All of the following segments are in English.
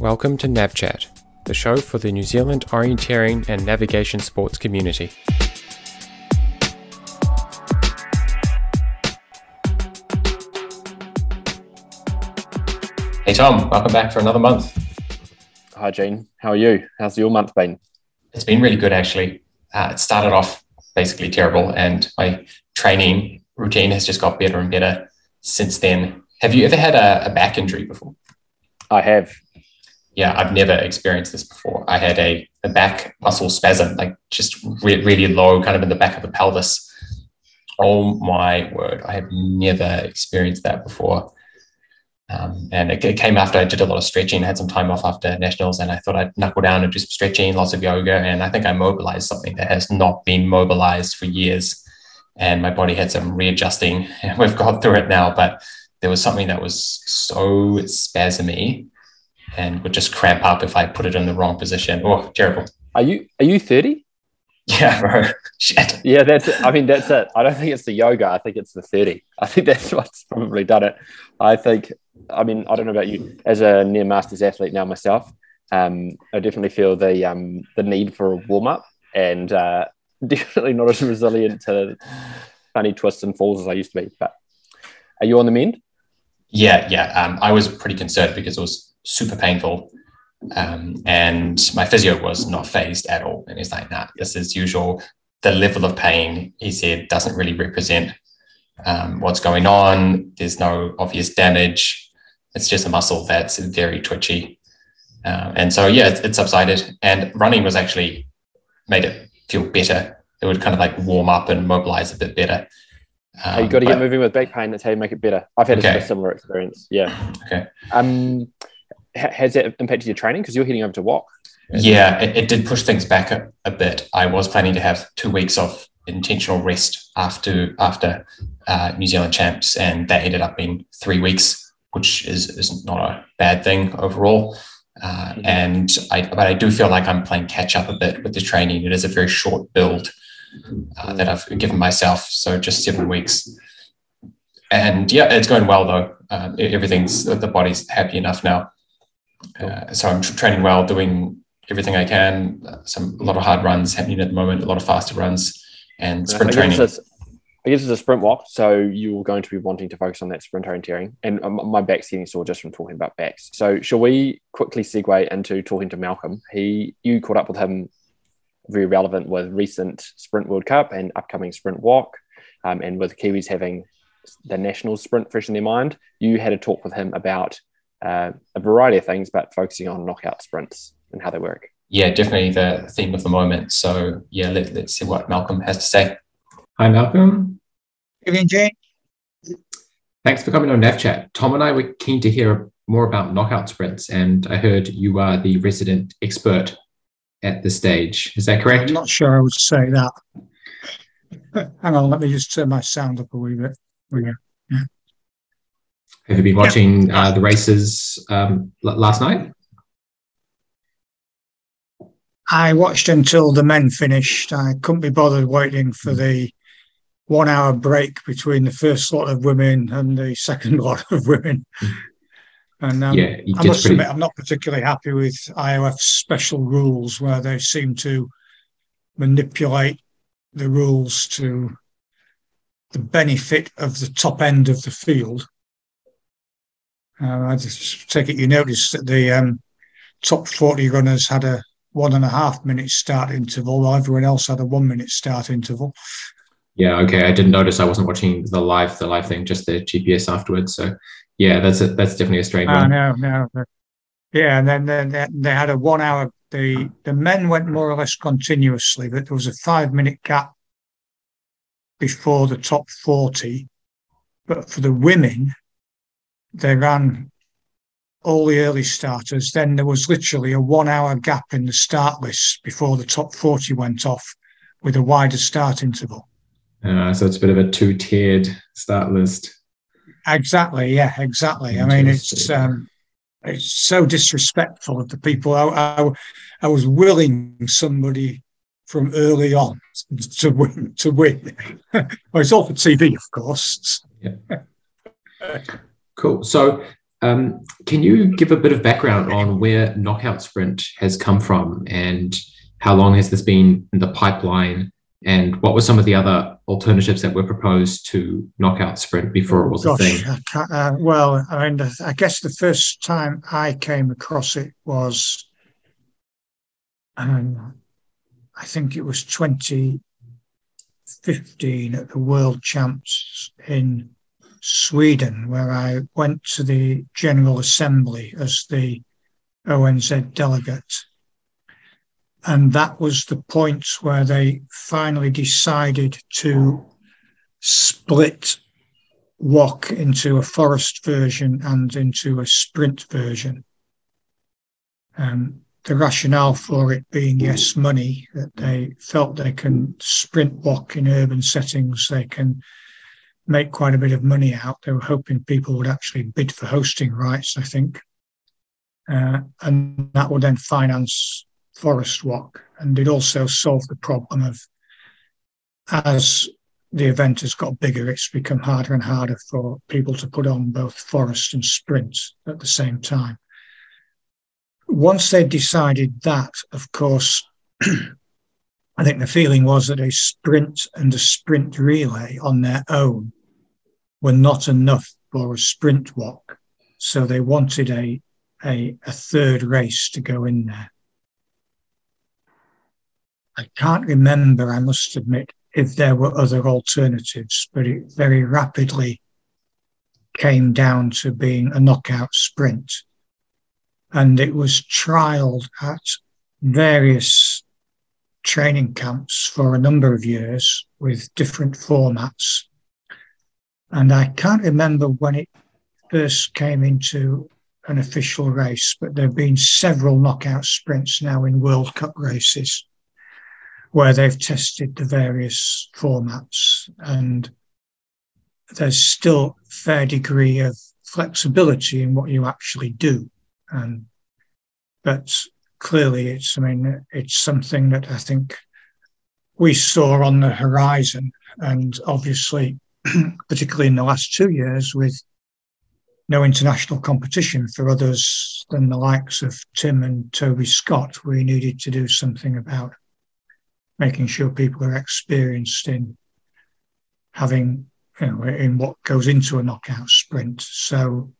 Welcome to NavChat, the show for the New Zealand orienteering and navigation sports community. Hey Tom, welcome back for another month. Hi Gene, how are you? How's your month been? It's been really good actually. Uh, it started off basically terrible, and my training routine has just got better and better since then. Have you ever had a, a back injury before? I have yeah, I've never experienced this before. I had a, a back muscle spasm, like just re- really low, kind of in the back of the pelvis. Oh my word, I have never experienced that before. Um, and it, it, came after I did a lot of stretching, I had some time off after nationals, and I thought I'd knuckle down and do some stretching, lots of yoga. And I think I mobilized something that has not been mobilized for years. And my body had some readjusting, and we've got through it now. But there was something that was so spasmy and would just cramp up if I put it in the wrong position. Oh, terrible. Are you are you 30? Yeah, bro. Shit. Yeah, that's it. I mean, that's it. I don't think it's the yoga. I think it's the 30. I think that's what's probably done it. I think, I mean, I don't know about you as a near masters athlete now myself. Um, I definitely feel the um, the need for a warm up and uh, definitely not as resilient to funny twists and falls as I used to be. But are you on the mend? Yeah, yeah. Um, I was pretty concerned because it was super painful. Um, and my physio was not fazed at all. And he's like, nah, this is usual. The level of pain, he said, doesn't really represent um, what's going on. There's no obvious damage. It's just a muscle that's very twitchy. Uh, and so, yeah, it, it, subsided. And running was actually made it feel better. It would kind of like warm up and mobilize a bit better. Um, you got to get moving with back pain. That's how you make it better. I've had okay. a similar experience. Yeah. Okay. Um, has that impacted your training because you're heading over to WOC? Yeah, it, it did push things back a, a, bit. I was planning to have two weeks of intentional rest after after uh, New Zealand champs, and that ended up being three weeks, which is, is not a bad thing overall. Uh, mm-hmm. and I, but I do feel like I'm playing catch up a bit with the training. It is a very short build uh, that I've given myself, so just seven weeks. And yeah, it's going well though. Um, everything's the body's happy enough now. Uh, so I'm training well, doing everything I can. Some a lot of hard runs happening at the moment, a lot of faster runs, and sprint I training. Guess I guess it's a sprint WOC, so you're going to be wanting to focus on that sprint orienteering. And um, my back's getting sore just from talking about backs. So shall we quickly segue into talking to Malcolm? He, you caught up with him, very relevant with recent Sprint World Cup and upcoming Sprint WOC, um, and with Kiwis having the national sprint fresh in their mind. You had a talk with him about uh, a variety of things, but focusing on knockout sprints and how they work. Yeah, definitely the theme of the moment. So yeah, let, us see what Malcolm has to say. Hi, Malcolm. Evening, Jane. Thanks for coming on NavChat. Tom and I were keen to hear more about knockout sprints, and I heard you are the resident expert at the stage. Is that correct? I'm not sure I would say that. Hang on, let me just turn my sound up a wee bit. Yeah. Have you been watching yeah. uh, the races um, last night? I watched until the men finished. I couldn't be bothered waiting for the one hour break between the first lot of women and the second lot of women. And um, yeah, I must pretty... admit, I'm not particularly happy with IOF's special rules where they seem to manipulate the rules to the benefit of the top end of the field uh, I just take it you noticed that the um, top 40 runners had a one and a half minute start interval, while everyone else had a one minute start interval. Yeah, okay. I didn't notice. I wasn't watching the live the live thing, just the GPS afterwards. So yeah, that's a, that's definitely a strange one. No, no, no. Yeah, and then, then they had a one hour. The the men went more or less continuously, but there was a five minute gap before the top forty. But for the women, they ran all the early starters. Then there was literally a one hour gap in the start list before the top 40 went off with a wider start interval. Uh, so it's a bit of a two tiered start list. Exactly. Yeah, exactly. I mean, it's, um, it's so disrespectful of the people. I, I, I was willing somebody from early on to win. To win. well, it's all for TV, of course. Yeah. Cool. So Um, can you give a bit of background on where Knockout Sprint has come from and how long has this been in the pipeline? And what were some of the other alternatives that were proposed to Knockout Sprint before it was Gosh, a thing? Uh, well, I mean, I guess the first time I came across it was, um, I think it was 2015 at the World Champs in Sweden, where I went to the General Assembly as the ONZ delegate. And that was the point where they finally decided to split WOC into a forest version and into a sprint version. Um, the rationale for it being yes, money, that they felt they can sprint WOC in urban settings, they can make quite a bit of money out. They were hoping people would actually bid for hosting rights, I think. Uh, and that would then finance Forest WOC. And it also solved the problem of as the event has got bigger, it's become harder and harder for people to put on both forest and sprint at the same time. Once they decided that, of course, I think the feeling was that a sprint and a sprint relay on their own were not enough for a sprint WOC. So they wanted a, a, a third race to go in there. I can't remember, I must admit, if there were other alternatives, but it very rapidly came down to being a knockout sprint. And it was trialed at various training camps for a number of years with different formats. And I can't remember when it first came into an official race, but there have been several knockout sprints now in World Cup races where they've tested the various formats. And there's still a fair degree of flexibility in what you actually do. And, but clearly it's, I mean, it's something that I think we saw on the horizon. And obviously, particularly in the last two years, with no international competition for others than the likes of Tim and Toby Scott, we needed to do something about making sure people are experienced in having, you know, in what goes into a knockout sprint. So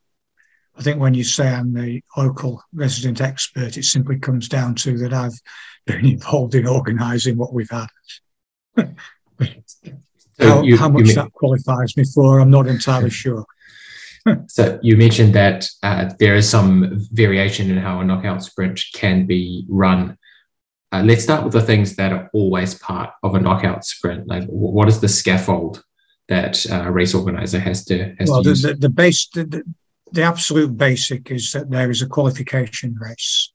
I think when you say I'm the local resident expert, it simply comes down to that I've been involved in organising what we've had. how, you, how, much mean, that qualifies me for, I'm not entirely sure. so you mentioned that uh, there is some variation in how a knockout sprint can be run. Uh, let's start with the things that are always part of a knockout sprint. Like, what is the scaffold that a race organizer has to has well, to the? The, the base, the, the, the absolute basic is that there is a qualification race,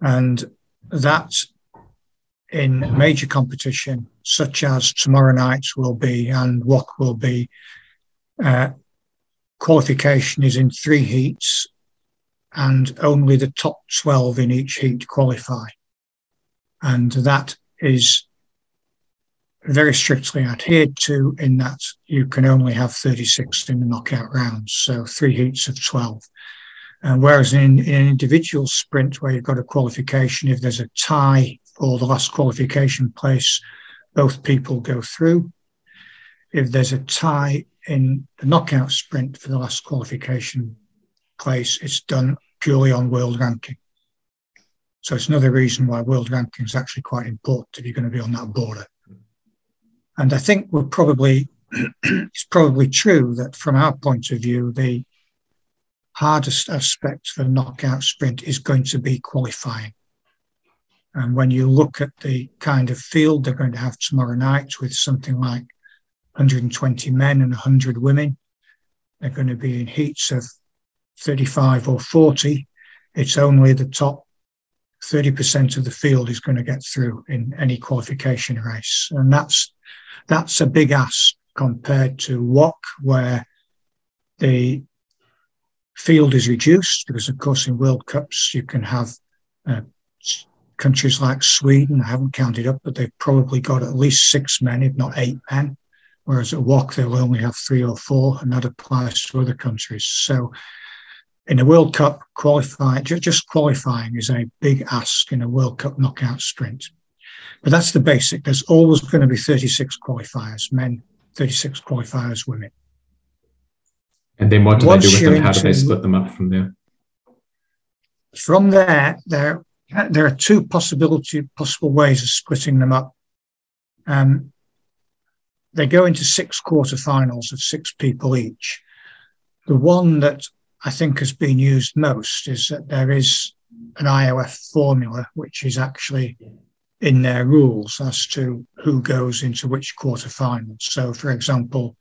and that in major competition, such as tomorrow night will be and WOC will be, uh, qualification is in three heats, and only the top 12 in each heat qualify. And that is very strictly adhered to in that you can only have 36 in the knockout rounds, so three heats of 12. And whereas in, in an individual sprint where you've got a qualification, if there's a tie or the last qualification place, both people go through. If there's a tie in the knockout sprint for the last qualification place, it's done purely on world ranking. So it's another reason why world ranking is actually quite important if you're going to be on that border. And I think we're probably it's probably true that from our point of view, the hardest aspect for the knockout sprint is going to be qualifying. And when you look at the kind of field they're going to have tomorrow night with something like 120 men and 100 women, they're going to be in heats of 35 or 40. It's only the top 30% of the field is going to get through in any qualification race. And that's, that's a big ask compared to WOC, where the field is reduced because, of course, in World Cups, you can have uh, countries like Sweden, I haven't counted up, but they've probably got at least six men, if not eight men. Whereas at WOC, they'll only have three or four, and that applies to other countries. So in the World Cup, qualifying just qualifying is a big ask in a World Cup knockout sprint. But that's the basic. There's always going to be 36 qualifiers, men, 36 qualifiers, women. And then what do Once they do with them? How do they split them up from there? From there, there, there are two possibility possible ways of splitting them up. Um, they go into six quarterfinals of six people each. The one that I think has been used most is that there is an IOF formula, which is actually in their rules as to who goes into which quarterfinals. So, for example,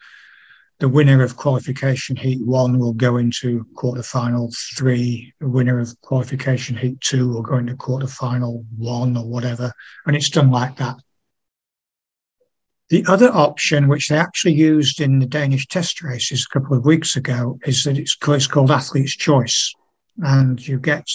the winner of qualification heat one will go into quarterfinal three. The winner of qualification heat two will go into quarterfinal one or whatever. And it's done like that. The other option, which they actually used in the Danish test races a couple of weeks ago, is that it's, it's called athlete's choice. And you get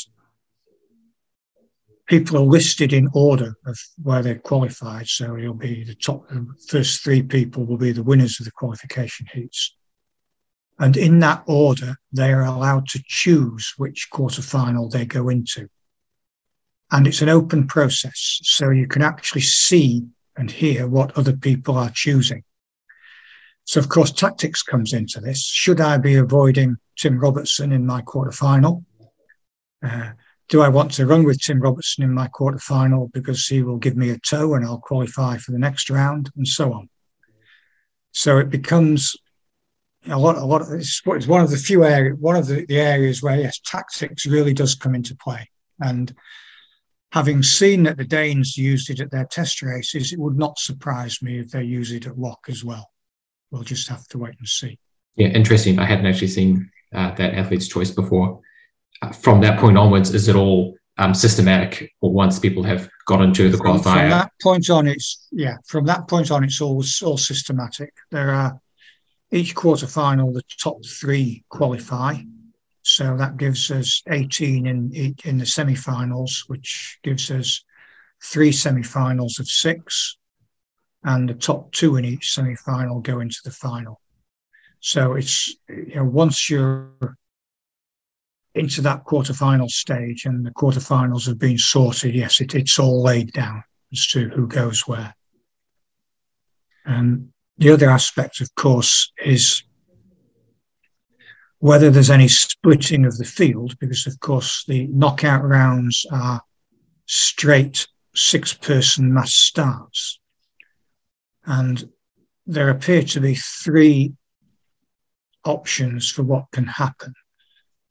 people are listed in order of where they're qualified. So you'll be the top, the first three people will be the winners of the qualification heats. And in that order, they are allowed to choose which quarterfinal they go into. And it's an open process. So you can actually see and hear what other people are choosing. So, of course, tactics comes into this. Should I be avoiding Tim Robertson in my quarterfinal? Uh, do I want to run with Tim Robertson in my quarterfinal because he will give me a tow and I'll qualify for the next round, and so on. So it becomes a lot. A lot. Of, it's, it's one of the few areas, one of the, the areas where yes, tactics really does come into play, and having seen that the Danes used it at their test races, it would not surprise me if they use it at WOC as well. We'll just have to wait and see. Yeah, interesting. I hadn't actually seen uh, that athlete's choice before. From that point onwards, is it all um, systematic or once people have got into the qualifier? From that point on, it's yeah. From that point on, it's all all systematic. There are each quarter final, the top three qualify, so that gives us 18 in in the semi-finals, which gives us three semi-finals of six, and the top two in each semi-final go into the final. So it's you know once you're into that quarter-final stage and the quarter-finals have been sorted, yes, it, it's all laid down as to who goes where. And the other aspect, of course, is whether there's any splitting of the field, because of course the knockout rounds are straight six person mass starts. And there appear to be three options for what can happen.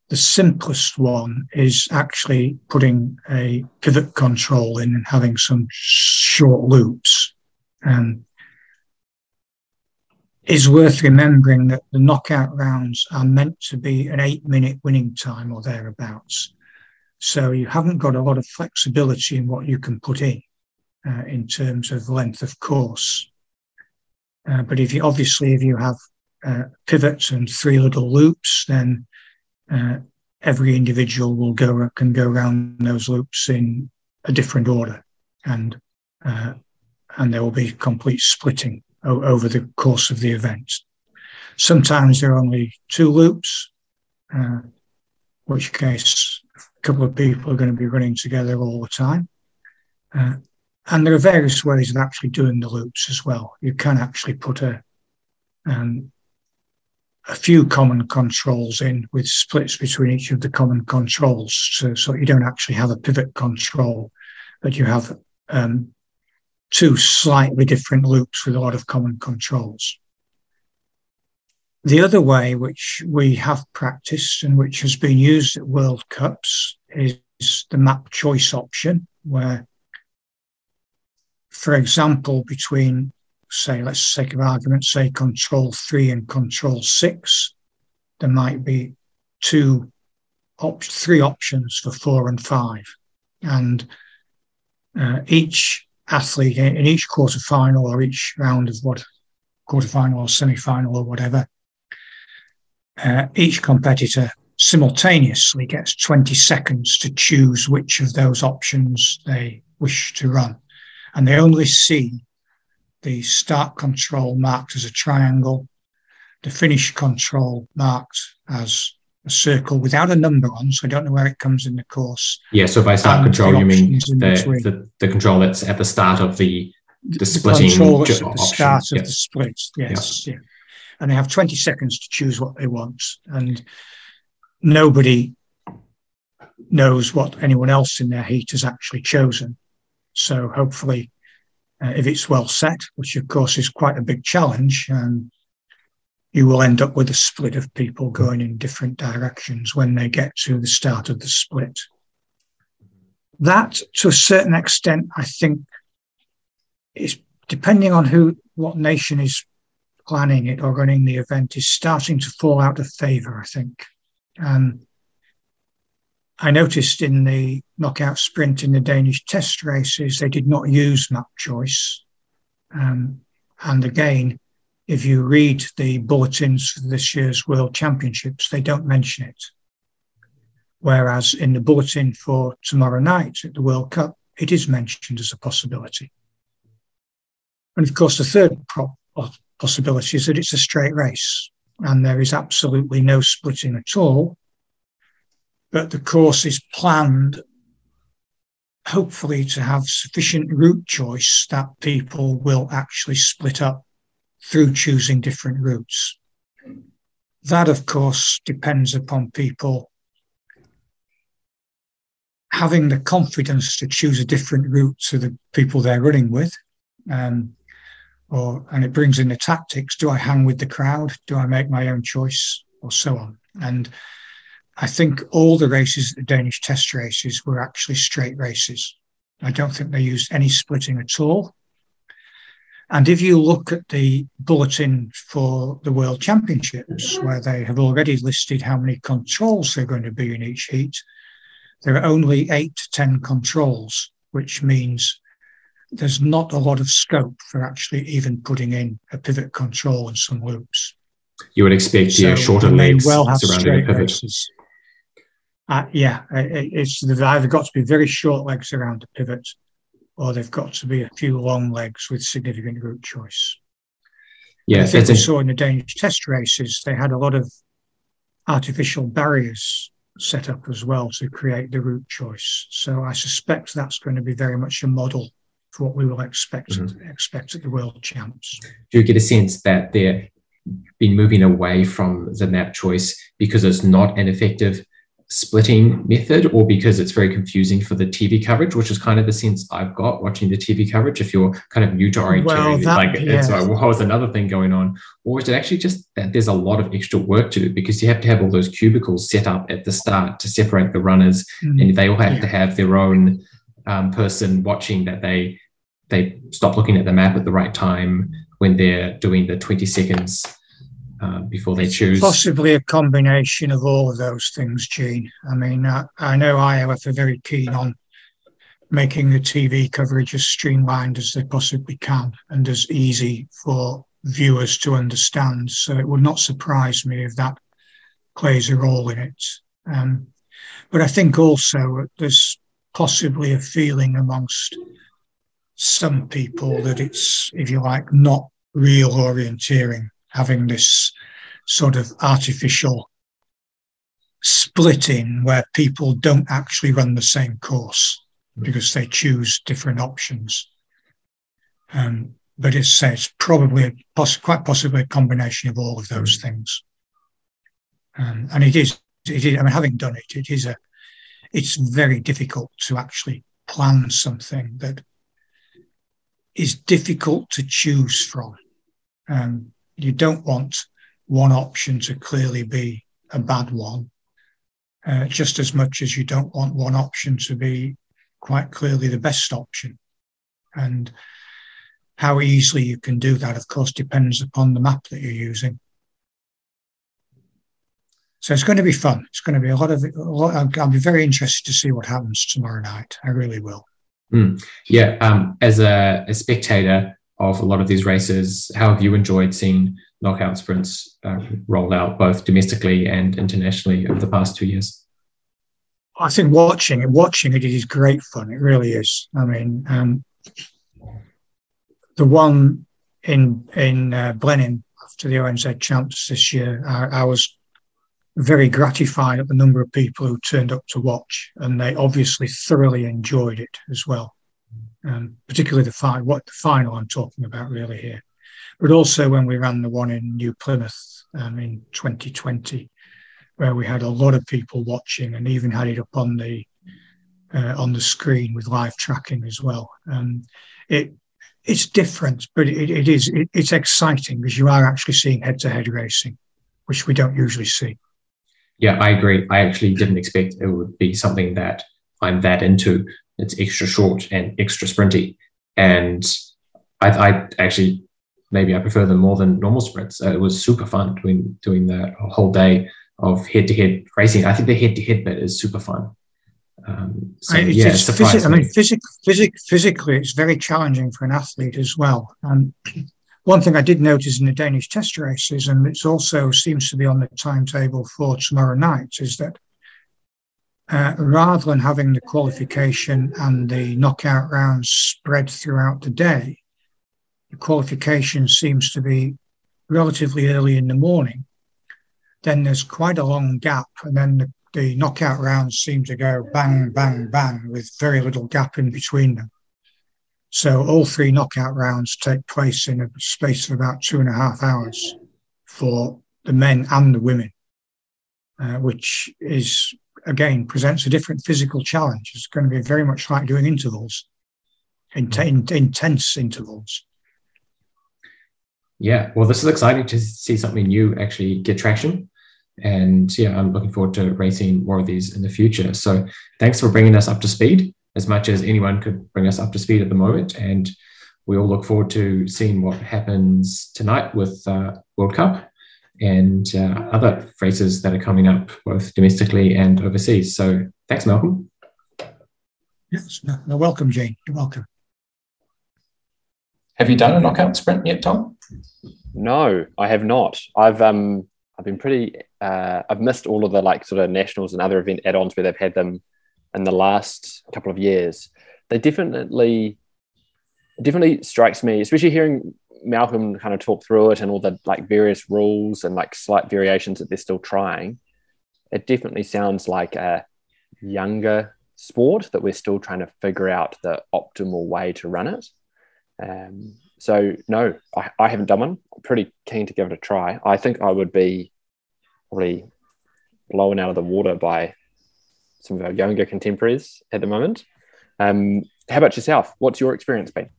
The simplest one is actually putting a pivot control in and having some short loops. And is worth remembering that the knockout rounds are meant to be an eight minute winning time or thereabouts. So you haven't got a lot of flexibility in what you can put in uh, in terms of length of course. Uh, but if you obviously, if you have uh, pivots and three little loops, then uh, every individual will go can go around those loops in a different order, and uh, and there will be complete splitting over the course of the event. Sometimes there are only two loops, uh, which case a couple of people are going to be running together all the time. Uh, and there are various ways of actually doing the loops as well. You can actually put a um, a few common controls in with splits between each of the common controls, so, so you don't actually have a pivot control, but you have um, two slightly different loops with a lot of common controls. The other way, which we have practiced and which has been used at World Cups, is the map choice option, where, for example, between, say, let's take an argument, say control three and control six, there might be two, op- three options for four and five. And uh, each athlete in each quarter final or each round of what quarter final or semi final or whatever, uh, each competitor simultaneously gets 20 seconds to choose which of those options they wish to run. And they only see the start control marked as a triangle, the finish control marked as a circle without a number on, so I don't know where it comes in the course. Yeah, so by start control, you mean the, the, the, control that's at the start of the the splitting the control that's at the start of yep. the split. Yes, yep. yeah. And they have 20 seconds to choose what they want. And nobody knows what anyone else in their heat has actually chosen. So hopefully, uh, if it's well set, which of course is quite a big challenge, um, you will end up with a split of people going in different directions when they get to the start of the split. That, to a certain extent, I think, is depending on who, what nation is planning it or running the event, is starting to fall out of favour. I think. Um, I noticed in the knockout sprint in the Danish test races, they did not use map choice. Um, and again, if you read the bulletins for this year's World Championships, they don't mention it. Whereas in the bulletin for tomorrow night at the World Cup, it is mentioned as a possibility. And of course, the third possibility is that it's a straight race and there is absolutely no splitting at all but the course is planned hopefully to have sufficient route choice that people will actually split up through choosing different routes. That, of course, depends upon people having the confidence to choose a different route to the people they're running with. Um, or, and it brings in the tactics. Do I hang with the crowd? Do I make my own choice? Or so on. And I think all the races, the Danish test races, were actually straight races. I don't think they used any splitting at all. And if you look at the bulletin for the World Championships, where they have already listed how many controls there are going to be in each heat, there are only eight to 10 controls, which means there's not a lot of scope for actually even putting in a pivot control and some loops. You would expect so yeah, shorter legs well surrounding a pivot. Races. Uh, yeah, it's they've either got to be very short legs around the pivot, or they've got to be a few long legs with significant route choice. Yeah, I think we saw in the Danish test races they had a lot of artificial barriers set up as well to create the route choice. So I suspect that's going to be very much a model for what we will expect mm-hmm. expect at the World Champs. Do you get a sense that they've been moving away from the map choice because it's not an effective splitting method or because it's very confusing for the TV coverage, which is kind of the sense I've got watching the TV coverage. If you're kind of new to orienteering, well, that, like yeah. it's like, well, was another thing going on? Or is it actually just that there's a lot of extra work to do because you have to have all those cubicles set up at the start to separate the runners, mm, and they all have yeah. to have their own um, person watching that they they stop looking at the map at the right time when they're doing the 20 seconds uh, before they choose? Possibly a combination of all of those things, Gene. I mean, I, I know IOF are very keen on making the TV coverage as streamlined as they possibly can and as easy for viewers to understand. So it would not surprise me if that plays a role in it. Um, but I think also there's possibly a feeling amongst some people that it's, if you like, not real orienteering having this sort of artificial splitting where people don't actually run the same course because they choose different options. Um, but it's, it's probably poss- quite possibly a combination of all of those things. Um, and it is, it is, I mean, having done it, it is a, it's very difficult to actually plan something that is difficult to choose from. Um, you don't want one option to clearly be a bad one, uh, just as much as you don't want one option to be quite clearly the best option. And how easily you can do that, of course, depends upon the map that you're using. So it's going to be fun. It's going to be a lot of. A lot, I'll be very interested to see what happens tomorrow night. I really will. Mm. Yeah, um, as a, a, spectator, of a lot of these races. How have you enjoyed seeing knockout sprints uh, out both domestically and internationally over the past two years? I think watching it, watching it is great fun. It really is. I mean, um, the one in in uh, Blenheim after the ONZ champs this year, I, I, was very gratified at the number of people who turned up to watch, and they obviously thoroughly enjoyed it as well. Um, particularly the final, what the final I'm talking about really here, but also when we ran the one in New Plymouth um, in 2020, where we had a lot of people watching and even had it up on the uh, on the screen with live tracking as well. Um, it it's different, but it, it is it, it's exciting because you are actually seeing head-to-head racing, which we don't usually see. Yeah, I agree. I actually didn't expect it would be something that I'm that into. It's extra short and extra sprinty, and I, I actually maybe I prefer them more than normal sprints. Uh, it was super fun doing doing the whole day of head-to-head racing. I think the head-to-head bit is super fun. Um, so, it's, yeah, it's physic- I mean, physic- physic- physically, it's very challenging for an athlete as well. And one thing I did notice in the Danish test races, and it also seems to be on the timetable for tomorrow night, is that uh, rather than having the qualification and the knockout rounds spread throughout the day, the qualification seems to be relatively early in the morning. Then there's quite a long gap, and then the the knockout rounds seem to go bang, bang, bang with very little gap in between them. So all three knockout rounds take place in a space of about two and a half hours for the men and the women, uh, which is again presents a different physical challenge. It's going to be very much like doing intervals, int- intense intervals. Yeah, well, this is exciting to see something new actually get traction and yeah, I'm looking forward to racing more of these in the future. So thanks for bringing us up to speed as much as anyone could bring us up to speed at the moment. And we all look forward to seeing what happens tonight with uh, World Cup and uh, other phrases that are coming up, both domestically and overseas. So thanks, Malcolm. Yes, no, welcome, Jane. You're welcome. Have you done a knockout sprint yet, Tom? No, I have not. I've um I've been pretty. Uh, I've missed all of the like sort of nationals and other event add-ons where they've had them in the last couple of years. They definitely, definitely strikes me, especially hearing Malcolm kind of talk through it and all the like various rules and like slight variations that they're still trying. It definitely sounds like a younger sport that we're still trying to figure out the optimal way to run it. Um, so no, I, I haven't done one. I'm pretty keen to give it a try. I think I would be probably blown out of the water by some of our younger contemporaries at the moment. Um, how about yourself? What's your experience been?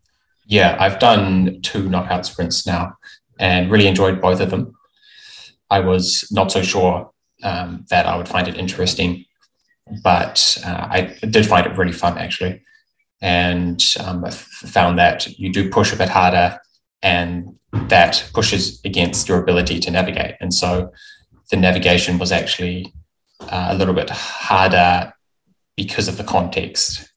Yeah, I've done two knockout sprints now and really enjoyed both of them. I was not so sure um, that I would find it interesting, but uh, I did find it really fun actually and um, found that you do push a bit harder and that pushes against your ability to navigate. And so the navigation was actually uh, a little bit harder because of the context.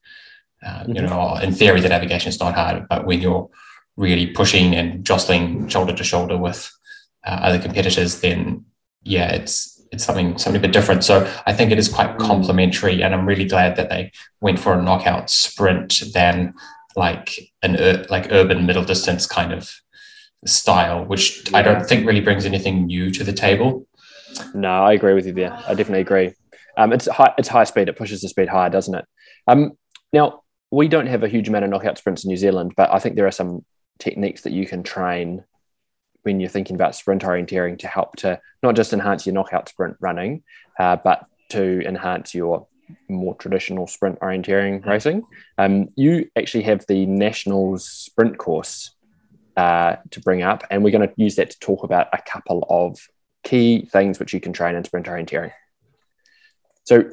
Uh, you mm-hmm. know, in theory, the navigation is not hard, but when you're really pushing and jostling shoulder to shoulder with uh, other competitors, then yeah, it's it's something something a bit different. So I think it is quite mm. complementary, and I'm really glad that they went for a knockout sprint than like an like urban middle distance kind of style, which yeah. I don't think really brings anything new to the table. No, I agree with you there. I definitely agree. Um, it's high, it's high speed. It pushes the speed higher, doesn't it? Um, now we don't have a huge amount of knockout sprints in New Zealand, but I think there are some techniques that you can train when you're thinking about sprint orienteering to help to not just enhance your knockout sprint running, uh, but to enhance your more traditional sprint orienteering racing. Um, you actually have the national sprint course uh, to bring up, and we're going to use that to talk about a couple of key things which you can train in sprint orienteering. So,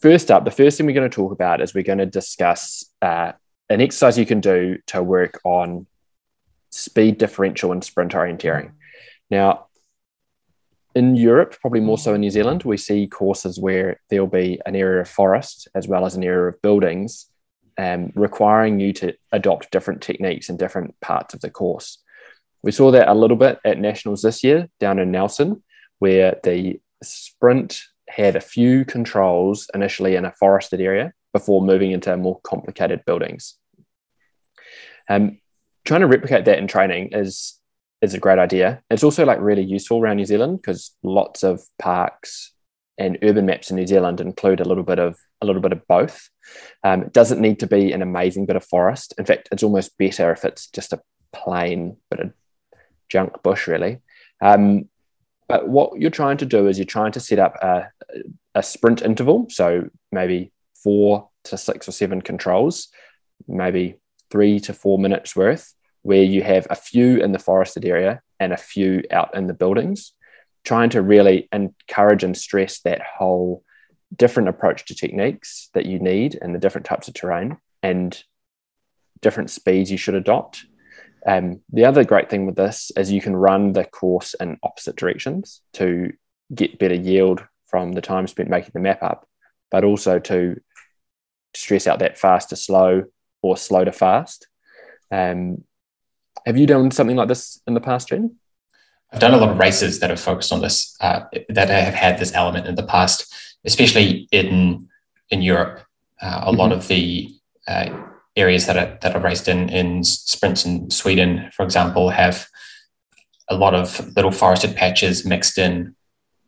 first up, the first thing we're going to talk about is we're going to discuss uh, an exercise you can do to work on speed differential and sprint orienteering. Now, in Europe, probably more so in New Zealand, we see courses where there'll be an area of forest as well as an area of buildings, um, requiring you to adopt different techniques in different parts of the course. We saw that a little bit at Nationals this year down in Nelson, where the sprint had a few controls initially in a forested area before moving into more complicated buildings. Um, trying to replicate that in training is is a great idea. It's also like really useful around New Zealand because lots of parks and urban maps in New Zealand include a little bit of a little bit of both. Um, it doesn't need to be an amazing bit of forest. In fact, it's almost better if it's just a plain bit of junk bush, really. Um, but what you're trying to do is you're trying to set up a, a sprint interval. So maybe four to six or seven controls, maybe three to four minutes worth, where you have a few in the forested area and a few out in the buildings, trying to really encourage and stress that whole different approach to techniques that you need and the different types of terrain and different speeds you should adopt. Um, the other great thing with this is you can run the course in opposite directions to get better yield from the time spent making the map up, but also to stress out that fast to slow or slow to fast. Um, have you done something like this in the past, Jen? I've done a lot of races that have focused on this, uh, that have had this element in the past, especially in in Europe. Uh, a mm-hmm. lot of the uh, areas that are that are raced in in sprints in Sweden, for example, have a lot of little forested patches mixed in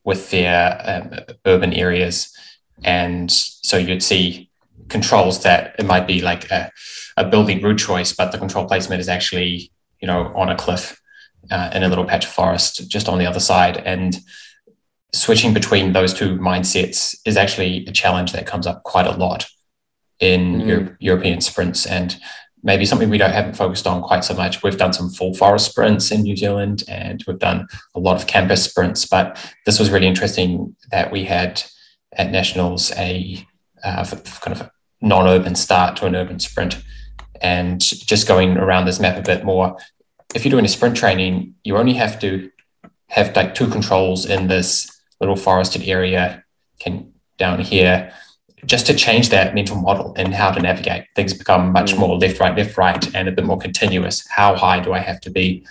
with their um, urban areas, and so you'd see controls that it might be like a, a building route choice, but the control placement is actually you know on a cliff uh, in a little patch of forest just on the other side. And switching between those two mindsets is actually a challenge that comes up quite a lot in mm. Euro- European sprints and maybe something we don't haven't focused on quite so much. We've done some full forest sprints in New Zealand and we've done a lot of campus sprints, but this was really interesting that we had at nationals a uh, kind of non-urban start to an urban sprint and just going around this map a bit more if you're doing a sprint training, you only have to have like two controls in this little forested area can down here just to change that mental model and how to navigate things become much mm. more left right left right and a bit more continuous. How high do i have to be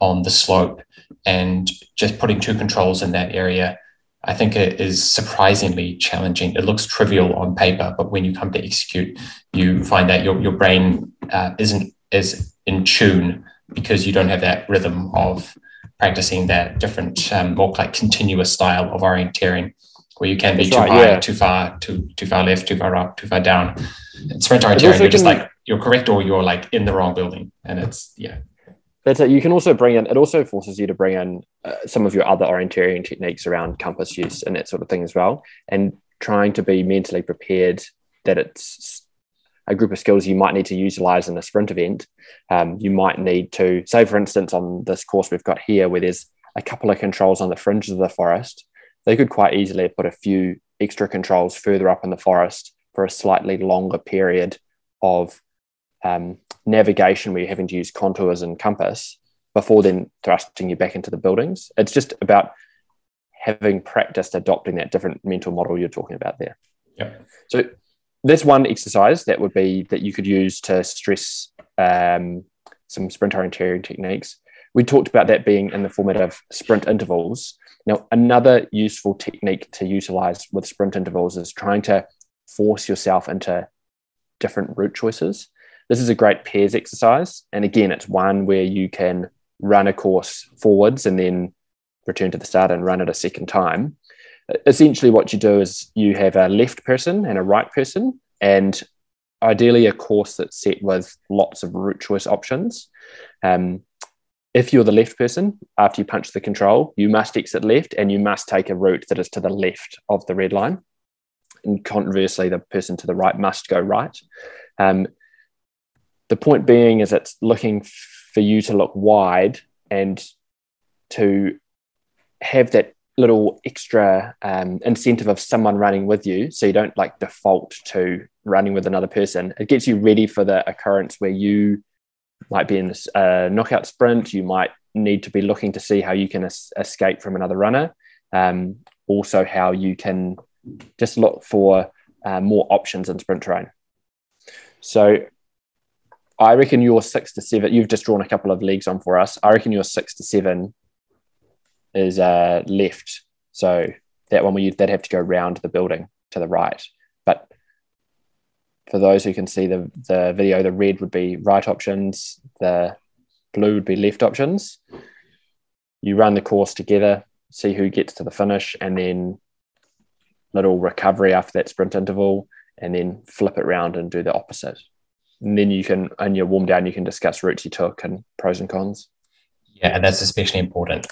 on the slope? And just putting two controls in that area i think it is surprisingly challenging. It looks trivial on paper but when you come to execute you find that your, your brain uh, isn't as in tune because you don't have that rhythm of practicing that different, um, more like continuous style of orienteering, where you can be That's too right, high, yeah. too far, too too far left, too far up, too far down. Sprint orienteering, you're just like you're correct or you're like in the wrong building, and it's yeah. That's it. You can also bring in. It also forces you to bring in uh, some of your other orienteering techniques around compass use and that sort of thing as well, and trying to be mentally prepared that it's a group of skills you might need to utilize in a sprint event. Um, you might need to, say, for instance, on this course we've got here, where there's a couple of controls on the fringes of the forest, they could quite easily put a few extra controls further up in the forest for a slightly longer period of um, navigation where you're having to use contours and compass before then thrusting you back into the buildings. It's just about having practiced adopting that different mental model you're talking about there. Yeah. So that's one exercise that would be that you could use to stress um, some sprint orienteering techniques. We talked about that being in the format of sprint intervals. Now, another useful technique to utilize with sprint intervals is trying to force yourself into different route choices. This is a great pairs exercise. And again, it's one where you can run a course forwards and then return to the start and run it a second time essentially what you do is you have a left person and a right person and ideally a course that's set with lots of route choice options um, if you're the left person after you punch the control you must exit left and you must take a route that is to the left of the red line. And conversely the person to the right must go right. Um, the point being is it's looking for you to look wide and to have that little extra um, incentive of someone running with you. So you don't like default to running with another person. It gets you ready for the occurrence where you might be in a knockout sprint you might need to be looking to see how you can es- escape from another runner um, also how you can just look for uh, more options in sprint terrain so I reckon you're six to seven. You've just drawn a couple of leagues on for us. I reckon you're six to seven is uh, left. So that one where you, they'd have to go round the building to the right. But for those who can see the, the video, the red would be right options, the blue would be left options. You run the course together, see who gets to the finish, and then little recovery after that sprint interval, and then flip it round and do the opposite. And then you can, in your warm down, you can discuss routes you took and pros and cons. Yeah, and that's especially important.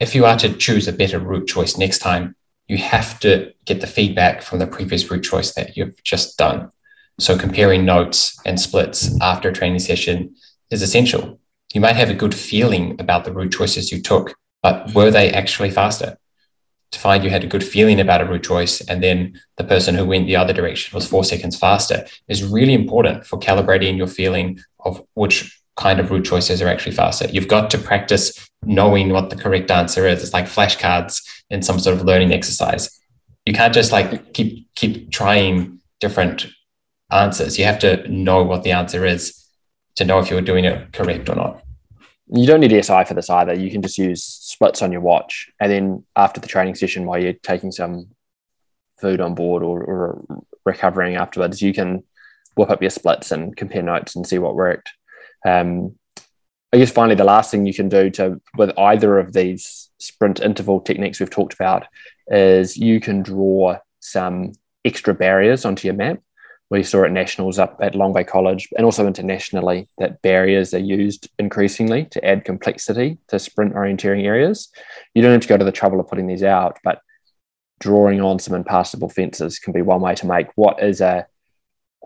If you are to choose a better route choice next time, you have to get the feedback from the previous route choice that you've just done. So comparing notes and splits after a training session is essential. You might have a good feeling about the route choices you took, but were they actually faster? To find you had a good feeling about a route choice and then the person who went the other direction was four seconds faster is really important for calibrating your feeling of which kind of route choices are actually faster. You've got to practice knowing what the correct answer is. It's like flashcards in some sort of learning exercise. You can't just like keep keep trying different answers. You have to know what the answer is to know if you're doing it correct or not. You don't need SI for this either. You can just use splits on your watch, and then after the training session, while you're taking some food on board or, or recovering afterwards, you can whip up your splits and compare notes and see what worked. Um, I guess finally, the last thing you can do to with either of these sprint interval techniques we've talked about is you can draw some extra barriers onto your map. We saw at nationals up at Long Bay College and also internationally that barriers are used increasingly to add complexity to sprint orienteering areas. You don't have to go to the trouble of putting these out, but drawing on some impassable fences can be one way to make what is a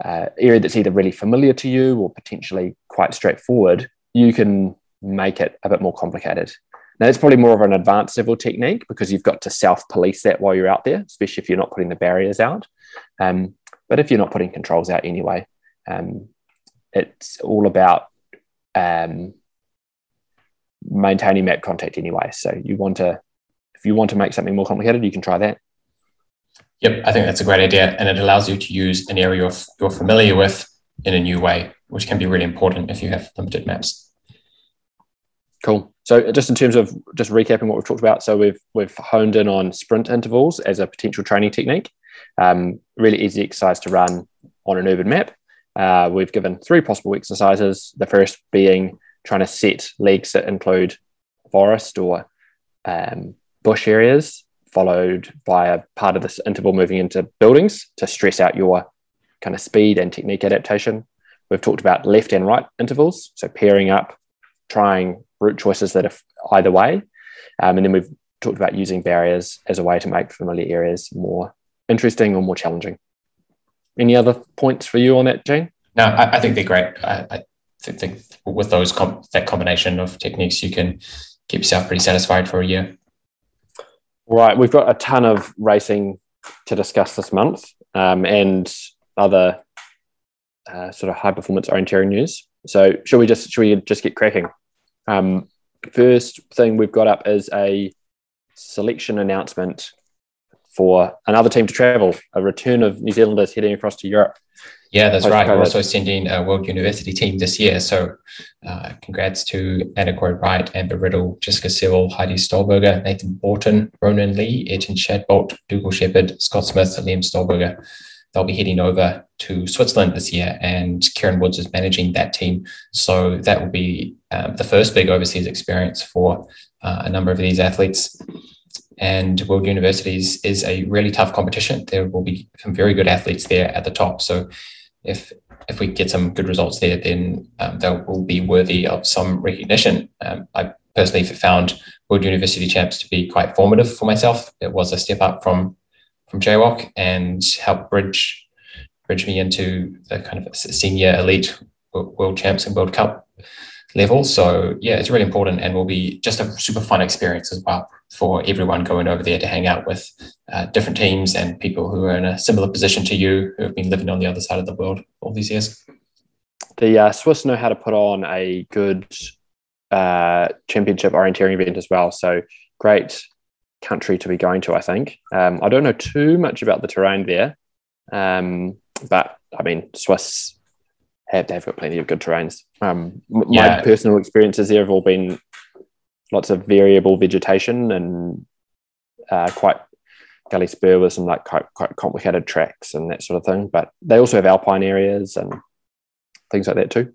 uh, area that's either really familiar to you or potentially quite straightforward, you can make it a bit more complicated. Now, it's probably more of an advanced level technique because you've got to self police that while you're out there, especially if you're not putting the barriers out. Um, but if you're not putting controls out anyway, um, it's all about um, maintaining map contact anyway. So you want to, if you want to make something more complicated, you can try that. Yep, I think that's a great idea. And it allows you to use an area you're, you're familiar with in a new way, which can be really important if you have limited maps. Cool. So just in terms of just recapping what we've talked about, so we've we've honed in on sprint intervals as a potential training technique. Um, really easy exercise to run on an urban map. Uh, we've given three possible exercises. The first being trying to set legs that include forest or um, bush areas followed by a part of this interval moving into buildings to stress out your kind of speed and technique adaptation. We've talked about left and right intervals, so pairing up, trying route choices that are either way. Um, and then we've talked about using barriers as a way to make familiar areas more interesting or more challenging. Any other points for you on that, Jane? No, I, I think they're great. I, I think, think, with those com- that combination of techniques, you can keep yourself pretty satisfied for a year. Right, we've got a ton of racing to discuss this month um, and other uh, sort of high performance orienteering news. So, should we just should we just get cracking? Um, first thing we've got up is a selection announcement for another team to travel. A return of New Zealanders heading across to Europe. Yeah, that's right. We're also sending a World University team this year. So uh, congrats to Anna Cory-Wright, Amber Riddle, Jessica Sewell, Heidi Stolberger, Nathan Borton, Ronan Lee, Etienne Shadbolt, Dougal Shepherd, Scott Smith, and Liam Stolberger. They'll be heading over to Switzerland this year, and Kieran Woods is managing that team. So that will be um, the first big overseas experience for uh, a number of these athletes and World Universities is a really tough competition. There will be some very good athletes there at the top. So if if we get some good results there, then um, they will be worthy of some recognition. Um, I personally found World University Champs to be quite formative for myself. It was a step up from from JWOC and helped bridge bridge me into the kind of senior elite world champs and World Cup level. So yeah, it's really important and will be just a super fun experience as well for everyone going over there to hang out with uh, different teams and people who are in a similar position to you who have been living on the other side of the world all these years. The uh, Swiss know how to put on a good uh, championship orienteering event as well. So great country to be going to, I think. Um, I don't know too much about the terrain there, um, but I mean, Swiss have they've got plenty of good terrains. Um, yeah. My personal experiences there have all been lots of variable vegetation and uh, quite gully spur with some like quite, quite complicated tracks and that sort of thing. But they also have alpine areas and things like that too.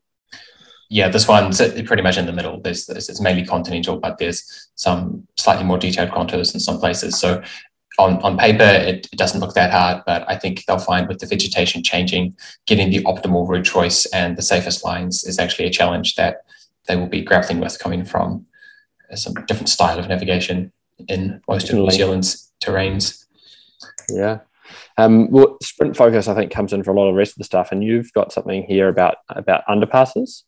Yeah, this one's pretty much in the middle. There's, there's it's mainly continental, but there's some slightly more detailed contours in some places. So on, on paper, it, it, doesn't look that hard, but I think they'll find with the vegetation changing, getting the optimal route choice and the safest lines is actually a challenge that they will be grappling with coming from some different style of navigation in most of New Zealand's terrains. Yeah. Um, well, sprint focus, I think, comes in for a lot of the rest of the stuff, and you've got something here about about underpasses.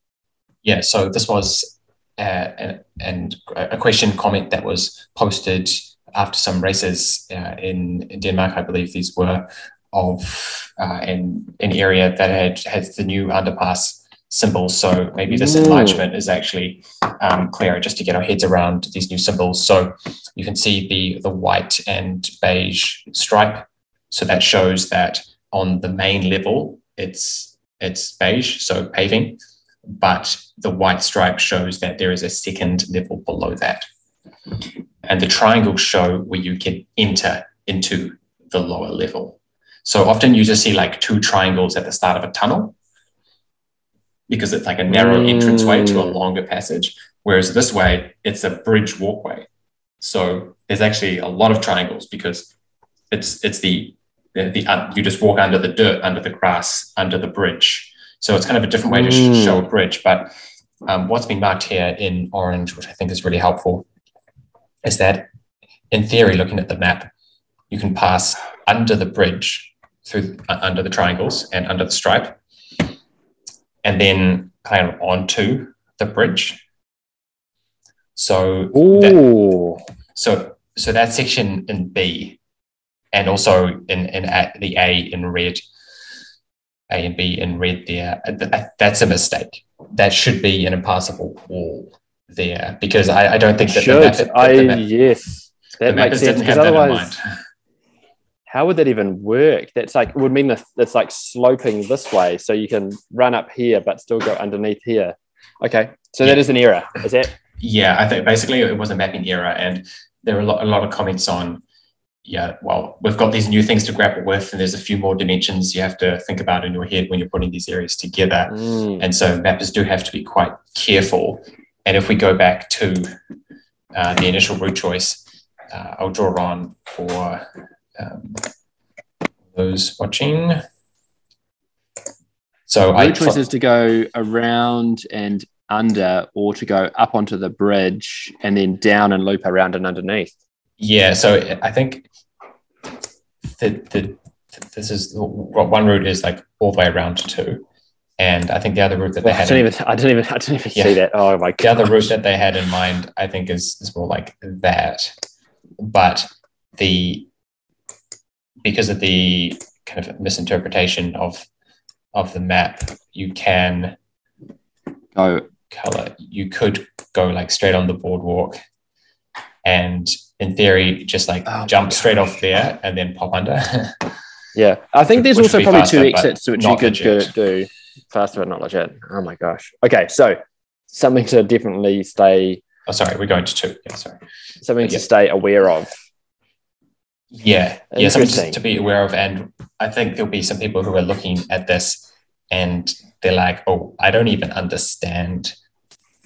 Yeah, so this was uh, and a question comment that was posted after some races uh, in, in, Denmark, I believe these were of uh, in an area that had has the new underpass symbols. So maybe this enlargement is actually um, clearer just to get our heads around these new symbols. So you can see the the white and beige stripe. So that shows that on the main level, it's it's beige, so paving, but the white stripe shows that there is a second level below that. And the triangles show where you can enter into the lower level. So often you just see like two triangles at the start of a tunnel because it's like a narrow mm. entranceway to a longer passage. Whereas this way, it's a bridge walkway. So there's actually a lot of triangles because it's it's the the, the uh, you just walk under the dirt, under the grass, under the bridge. So it's kind of a different way to mm. show a bridge. But um, what's been marked here in orange, which I think is really helpful, is that in theory, looking at the map, you can pass under the bridge through uh, under the triangles and under the stripe, and then kind of onto the bridge. So, that, so so that section in B, and also in in a, the A in red, A and B in red there. Uh, that's a mistake. That should be an impassable wall there because I, I don't think that should. The map, I map, yes, that makes sense. Because otherwise, how would that even work? That's like would mean that it's like sloping this way, so you can run up here but still go underneath here. Okay, so yeah. that is an error. Is it? Yeah, I think basically it was a mapping error, and there are a lot, a lot of comments on. Yeah, well, we've got these new things to grapple with, and there's a few more dimensions you have to think about in your head when you're putting these areas together. Mm. And so mappers do have to be quite careful and if we go back to uh, the initial route choice, uh, I'll draw on for um, those watching. So route I choice is to go around and under, or to go up onto the bridge and then down and loop around and underneath. Yeah, so I think the, the this is one route is like all the way around to two, and I think the other route that they had, I didn't, in, even, I didn't even, I didn't even yeah, see that. Oh my god! The other route that they had in mind, I think, is is more like that, but the because of the kind of misinterpretation of of the map, you can go color. You could go like straight on the boardwalk, and in theory, just like oh jump straight off there and then pop under. yeah, I think there's also probably faster, two exits which you could do faster but not legit. Oh my gosh. Okay, so something to definitely stay. Oh, sorry, we're going to two. Yeah, sorry. Something yeah. to stay aware of. Yeah, yeah, something to be aware of, and I think there'll be some people who are looking at this and they're like, "Oh, I don't even understand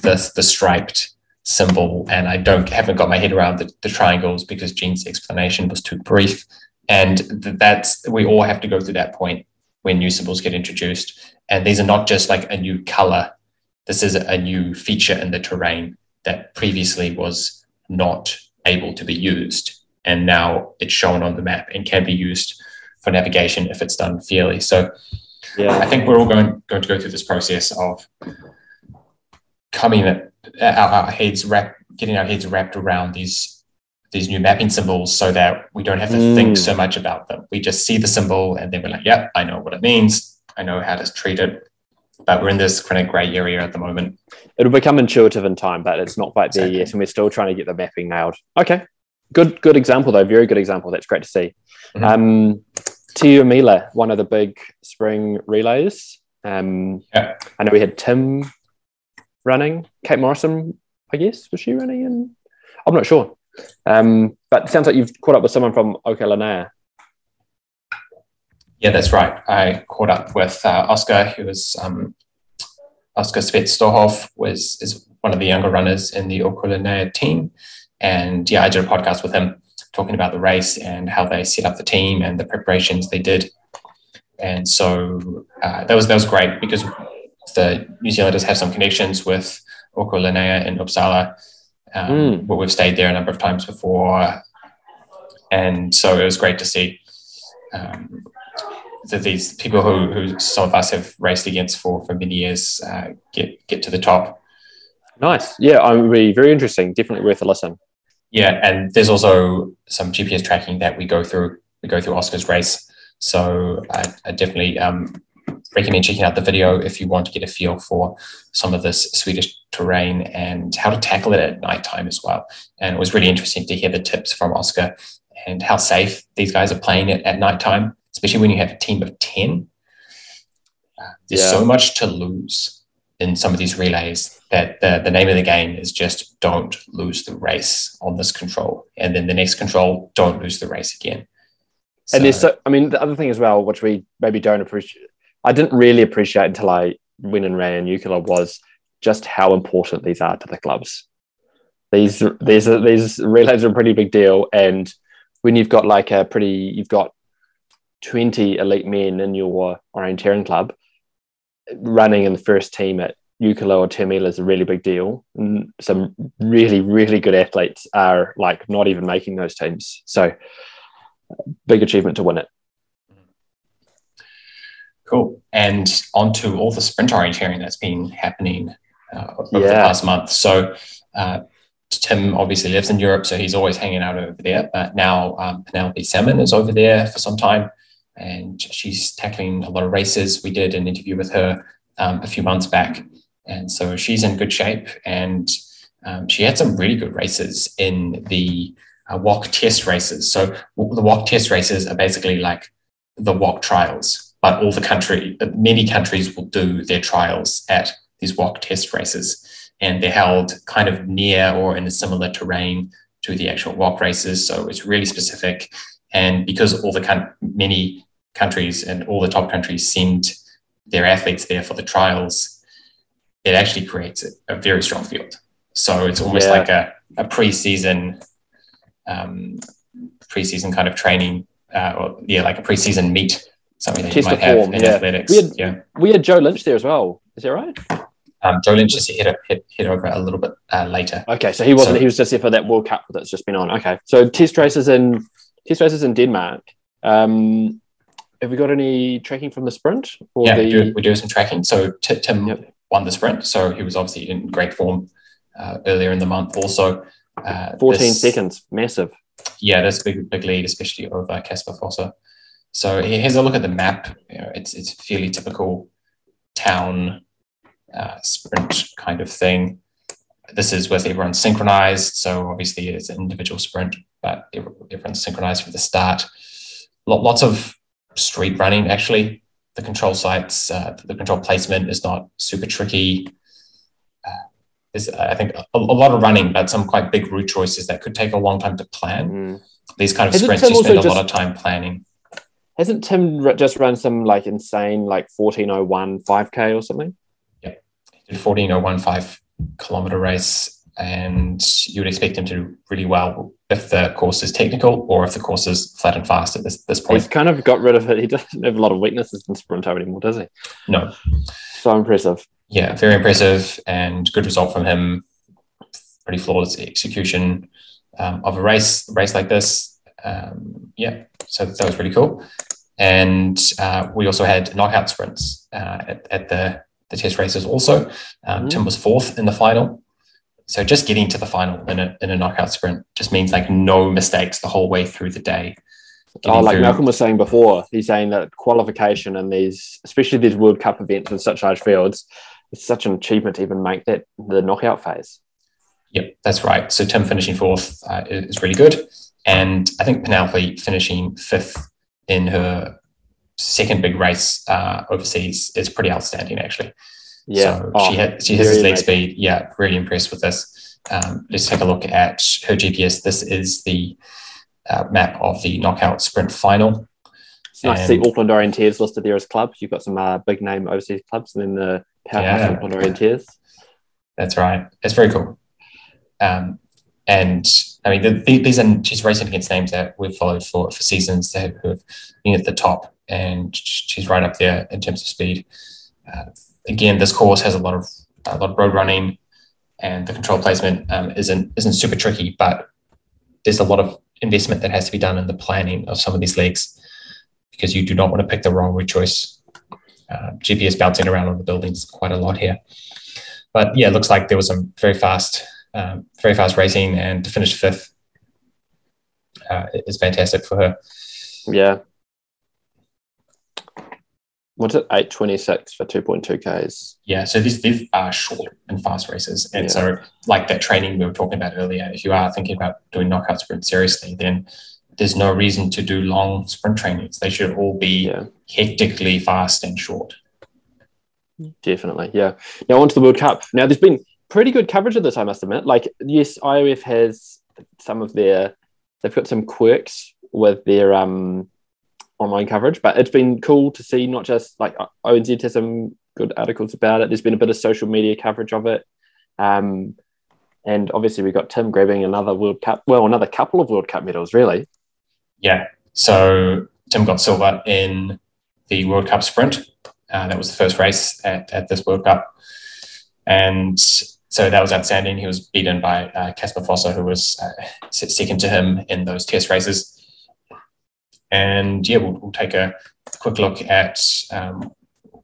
the the striped symbol, and I don't haven't got my head around the, the triangles because Jean's explanation was too brief." And that's we all have to go through that point when new symbols get introduced. And these are not just like a new color. This is a new feature in the terrain that previously was not able to be used. And now it's shown on the map and can be used for navigation if it's done fairly. So yeah, I think we're all going, going to go through this process of coming at our, our heads wrapped, getting our heads wrapped around these these new mapping symbols so that we don't have to mm. think so much about them. We just see the symbol and then we're like, yep, I know what it means. I know how to treat it. But we're in this kind of gray area at the moment. It'll become intuitive in time, but it's not quite there exactly. yet. And we're still trying to get the mapping nailed. Okay. Good, good example though. Very good example. That's great to see. Mm-hmm. Um, Mila, one of the big spring relays. Um, yeah. I know we had Tim running. Kate Morrison, I guess, was she running? In? I'm not sure. Um, but sounds like you've caught up with someone from OK Linné. Yeah, that's right. I caught up with uh, Oscar, who was um, Oscar Svetstorhoff, was is one of the younger runners in the OK Linné team, and yeah, I did a podcast with him talking about the race and how they set up the team and the preparations they did. And so uh, that was that was great because the New Zealanders have some connections with OK Linné in Uppsala. Um, mm. But we've stayed there a number of times before, and so it was great to see um, that these people who, who some of us have raced against for for many years uh, get get to the top. Nice, yeah, it would be very interesting. Definitely worth a listen. Yeah, and there's also some GPS tracking that we go through. We go through Oscar's race, so I, I definitely um, recommend checking out the video if you want to get a feel for some of this Swedish terrain and how to tackle it at nighttime as well. And it was really interesting to hear the tips from Oscar and how safe these guys are playing it at nighttime, especially when you have a team of 10. Uh, there's yeah. so much to lose in some of these relays that the, the name of the game is just don't lose the race on this control. And then the next control, don't lose the race again. So, and there's so, I mean, the other thing as well, which we maybe don't appreciate, I didn't really appreciate until I went and ran Jukola was just how important these are to the clubs. These these these relays are a pretty big deal, and when you've got like a pretty, you've got twenty elite men in your orienteering club running in the first team at Jukola or Tiomila is a really big deal. And some really, really good athletes are like not even making those teams. So, big achievement to win it. Cool. And on to all the sprint orienteering that's been happening uh, over yeah. the past month. So uh, Tim obviously lives in Europe, so he's always hanging out over there. But now um, Penelope Salmon is over there for some time, and she's tackling a lot of races. We did an interview with her um, a few months back, and so she's in good shape. And um, she had some really good races in the uh, WOC test races. So the WOC test races are basically like the WOC trials but all the country, many countries will do their trials at these WOC test races, and they're held kind of near or in a similar terrain to the actual WOC races. So it's really specific, and because all the many countries and all the top countries send their athletes there for the trials, it actually creates a, a very strong field. So it's almost yeah. like a, a pre-season, um, pre-season kind of training, uh, or yeah, like a pre-season meet something that Test you might have form, in yeah. athletics. We had, yeah. we had Joe Lynch there as well. Is that right? Um, Joe Lynch is head, head, head over a little bit uh, later. Okay, so he wasn't. So, he was just there for that World Cup that's just been on. Okay, so test races in test races in Denmark. Um, have we got any tracking from the sprint? yeah, the... we, do, we do some tracking. So T- Tim yep. won the sprint, so he was obviously in great form uh, earlier in the month. Also, uh, fourteen this, seconds, massive. Yeah, that's a big big lead, especially over Kasper Fosser. So here's a look at the map. You know, it's it's fairly typical town uh, sprint kind of thing. This is with everyone synchronized. So obviously it's an individual sprint, but everyone's synchronized for the start. Lots of street running actually. The control sites, uh, the control placement is not super tricky. Uh, there's, I think, a, a, lot of running, but some quite big route choices that could take a long time to plan. Mm. These kind of sprints, you spend a lot of time planning Hasn't Tim just run some like insane like 1401 5K or something? Yeah, he did 1401 5 kilometer race, and you would expect him to do really well if the course is technical or if the course is flat and fast at this, this point. He's kind of got rid of it. He doesn't have a lot of weaknesses in Sprinto anymore, does he? No. So impressive. Yeah, very impressive and good result from him. Pretty flawless execution um, of a race, a race like this um, yeah, so that was pretty cool. And uh, we also had knockout sprints uh, at, at, the, the test races also. Um, mm-hmm. Tim was fourth in the final. So just getting to the final in a, in a knockout sprint just means like no mistakes the whole way through the day. Getting oh, like through... Malcolm was saying before, he's saying that qualification and these, especially these World Cup events with such large fields, it's such an achievement to even make that the knockout phase. Yep, that's right. So Tim finishing fourth uh, is really good. And I think Penelope finishing fifth in her second big race uh, overseas is pretty outstanding, actually. Yeah, so oh, she had she has this leg speed. Yeah, really impressed with this. Um, let's take a look at her GPS. This is the uh, map of the knockout sprint final. It's nice to see Auckland Orienteers listed there as clubs. You've got some uh, big name overseas clubs, and then the powerhouse yeah, Auckland Orienteers. That's right. It's very cool. Um, and I mean, the, these are she's racing against names that we've followed for for seasons that who have been at the top, and she's right up there in terms of speed. Uh, again, this course has a lot of a lot of road running, and the control placement um, isn't isn't super tricky, but there's a lot of investment that has to be done in the planning of some of these legs because you do not want to pick the wrong route choice. Uh, GPS bouncing around on the buildings quite a lot here, but yeah, it looks like there was some very fast um, very fast racing, and to finish fifth uh, is fantastic for her. Yeah. What's it? Eight twenty six for two point two k's. Yeah, so these these are short and fast races, and yeah. so like that training we were talking about earlier. If you are thinking about doing knockout sprint seriously, then there's no reason to do long sprint trainings. They should all be yeah. hectically fast and short. Definitely, yeah. Now on to the World Cup. Now there's been pretty good coverage of this, I must admit. Like, yes, IOF has some of their, they've got some quirks with their um, online coverage, but it's been cool to see not just like ONZ has some good articles about it. There's been a bit of social media coverage of it. Um, and obviously, we've got Tim grabbing another World Cup, well, another couple of World Cup medals, really. Yeah. So Tim got silver in the World Cup sprint. Uh, that was the first race at, at this World Cup. And so that was outstanding. He was beaten by Kasper uh, who was uh, second to him in those test races. And yeah, we'll, we'll take a quick look at um,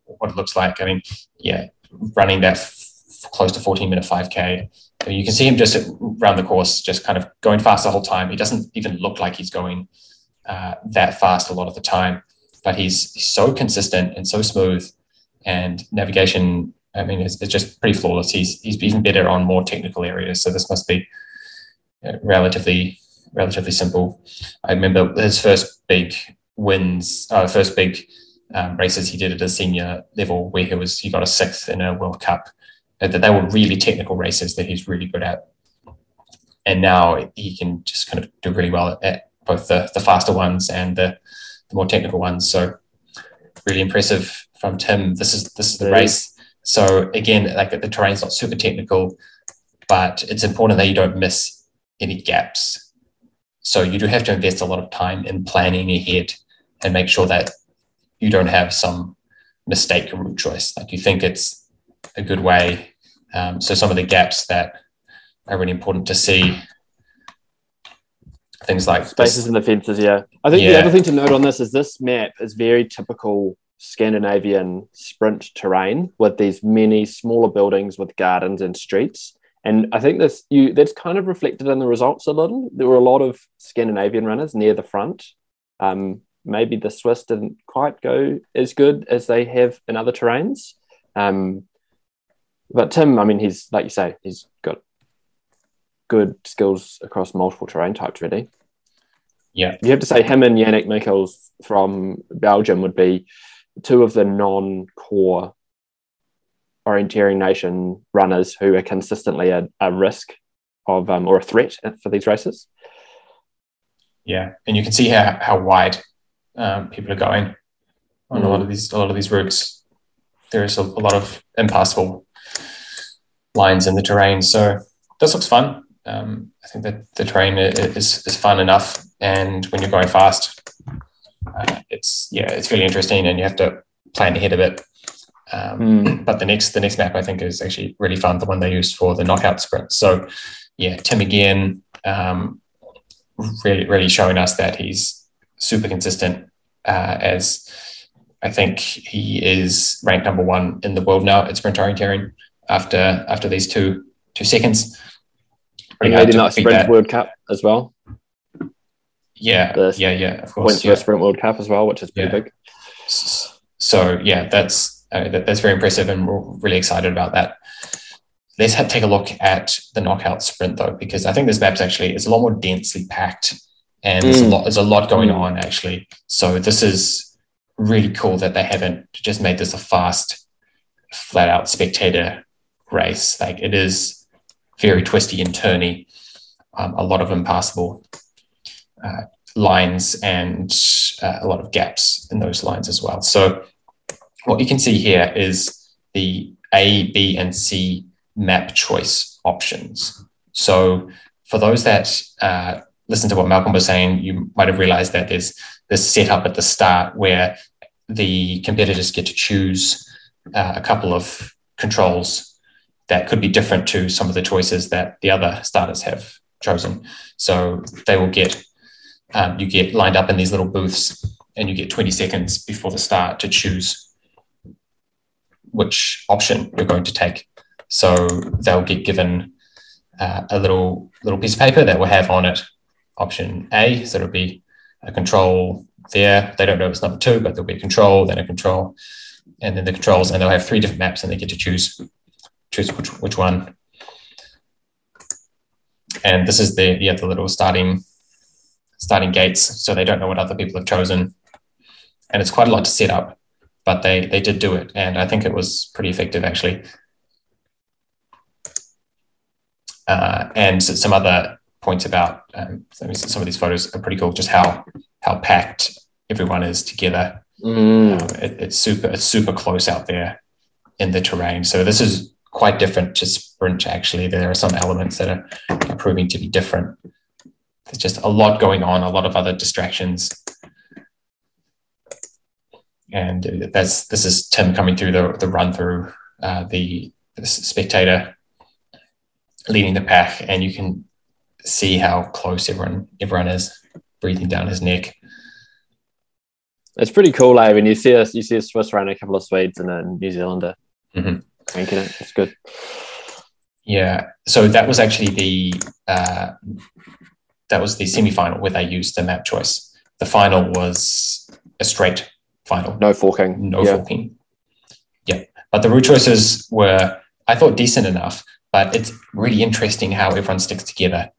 what it looks like. I mean, yeah, running that f- close to 14 minute 5K. You can see him just around the course, just kind of going fast the whole time. He doesn't even look like he's going uh, that fast a lot of the time, but he's so consistent and so smooth. And navigation I mean, it's, it's just pretty flawless. He's he's even better on more technical areas. So this must be relatively relatively simple. I remember his first big wins, uh, first big um, races he did at a senior level, where he was he got a sixth in a World Cup. Uh, that they were really technical races that he's really good at, and now he can just kind of do really well at both the the faster ones and the, the more technical ones. So really impressive from Tim. This is this is the race so again, like the terrain's not super technical, but it's important that you don't miss any gaps. So you do have to invest a lot of time in planning ahead and make sure that you don't have some mistake or route choice. Like you think it's a good way. Um, so some of the gaps that are really important to see things like spaces this. in the fences. Yeah, I think yeah. the other thing to note on this is this map is very typical Scandinavian sprint terrain with these many smaller buildings with gardens and streets. And I think this you that's kind of reflected in the results a little. There were a lot of Scandinavian runners near the front. Um, maybe the Swiss didn't quite go as good as they have in other terrains. Um, but Tim, I mean, he's like you say, he's got good skills across multiple terrain types, really. Yeah, you have to say him and Yannick Michiels from Belgium would be two of the non-core orienteering nation runners who are consistently a, a risk of um, or a threat for these races. Yeah, and you can see how how wide um, people are going on mm. a lot of these a lot of these routes. There is a, a, lot of impassable lines in the terrain, so this looks fun. Um, I think that the terrain is is fun enough, and when you're going fast, uh, it's yeah, it's really interesting, and you have to plan ahead of it. Um, mm. But the next the next map I think is actually really fun, the one they used for the knockout sprint. So yeah, Tim again, um, really really showing us that he's super consistent. Uh, as I think he is ranked number one in the world now at sprint orienteering after after these two two seconds. He Pretty and that sprint. World Cup as well. Yeah, the yeah, yeah. Of course, went to yeah. a sprint World Cup as well, which is pretty yeah. big. So yeah, that's uh, that, that's very impressive, and we're really excited about that. Let's have, take a look at the knockout sprint though, because I think this map's actually is a lot more densely packed, and mm. there's a mm. lot there's a lot going mm. on actually. So this is really cool that they haven't just made this a fast, flat out spectator race. Like it is very twisty and turny, um, a lot of impassable uh, lines and uh, a lot of gaps in those lines as well. So what you can see here is the A, B, and C map choice options. So for those that uh, listen to what Malcolm was saying, you might have realized that there's this setup at the start where the competitors get to choose uh, a couple of controls that could be different to some of the choices that the other starters have chosen. So they will get um, you get lined up in these little booths, and you get 20 seconds before the start to choose which option you're going to take. So they'll get given uh, a little little piece of paper that will have on it option A. So it'll be a control there. They don't know it's number two, but there'll be a control, then a control, and then the controls, and they'll have three different maps, and they get to choose choose which which one. And this is the yeah the little starting starting gates, so they don't know what other people have chosen, and it's quite a lot to set up, but they they did do it, and I think it was pretty effective actually. Uh, and some other points about um, some of these photos are pretty cool. Just how how packed everyone is together. Mm. Um, it, it's super it's super close out there in the terrain. So this is quite different to sprint. Actually, there are some elements that are, are proving to be different. There's just a lot going on, a lot of other distractions. And that's this is Tim coming through the, the run through uh, the, the spectator leading the pack, and you can see how close everyone everyone is breathing down his neck. It's pretty cool, eh? When you see us, you see a Swiss running a couple of Swedes and a New Zealander Mhm. cranking it. It's good. Yeah, so that was actually the uh, that was the semi-final where they used the map choice. The final was a straight final, No forking. no yeah. forking. Yeah, but the route choices were I thought decent enough, but it's really interesting how everyone sticks together.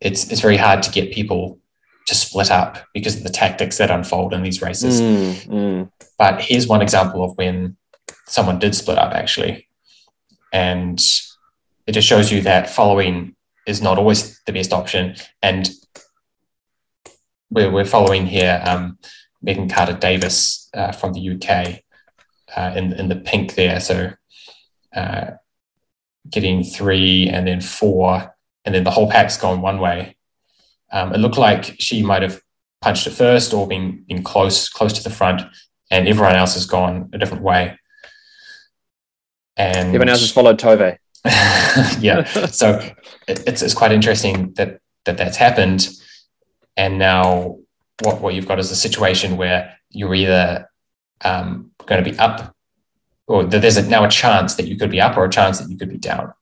It's it's very hard to get people to split up because of the tactics that unfold in these races. Mm, mm. But here's one example of when someone did split up actually. And it just shows you that following is not always the best option. And we're, we're following here um, Megan Carter Davies uh, from the UK uh, in, in the pink there. So uh, getting three and then four, and then the whole pack's gone one way. Um, it looked like she might have punched it first or been, been close close to the front, and everyone else has gone a different way. And Everyone else has followed Tove. yeah, so it, it's it's quite interesting that that that's happened, and now what what you've got is a situation where you're either um, going to be up, or there's a, now a chance that you could be up, or a chance that you could be down.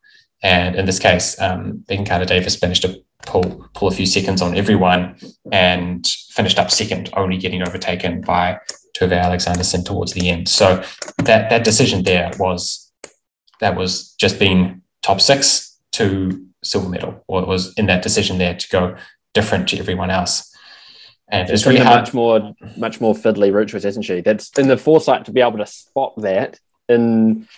And in this case, um, Megan Carter Davies managed to pull pull a few seconds on everyone and finished up second, only getting overtaken by Tove Alexandersson towards the end. So that that decision there was that was just being top six to silver medal, or it was in that decision there to go different to everyone else. And it's It's really hard. much more, much more fiddly route choice, hasn't she? That's in the foresight to be able to spot that in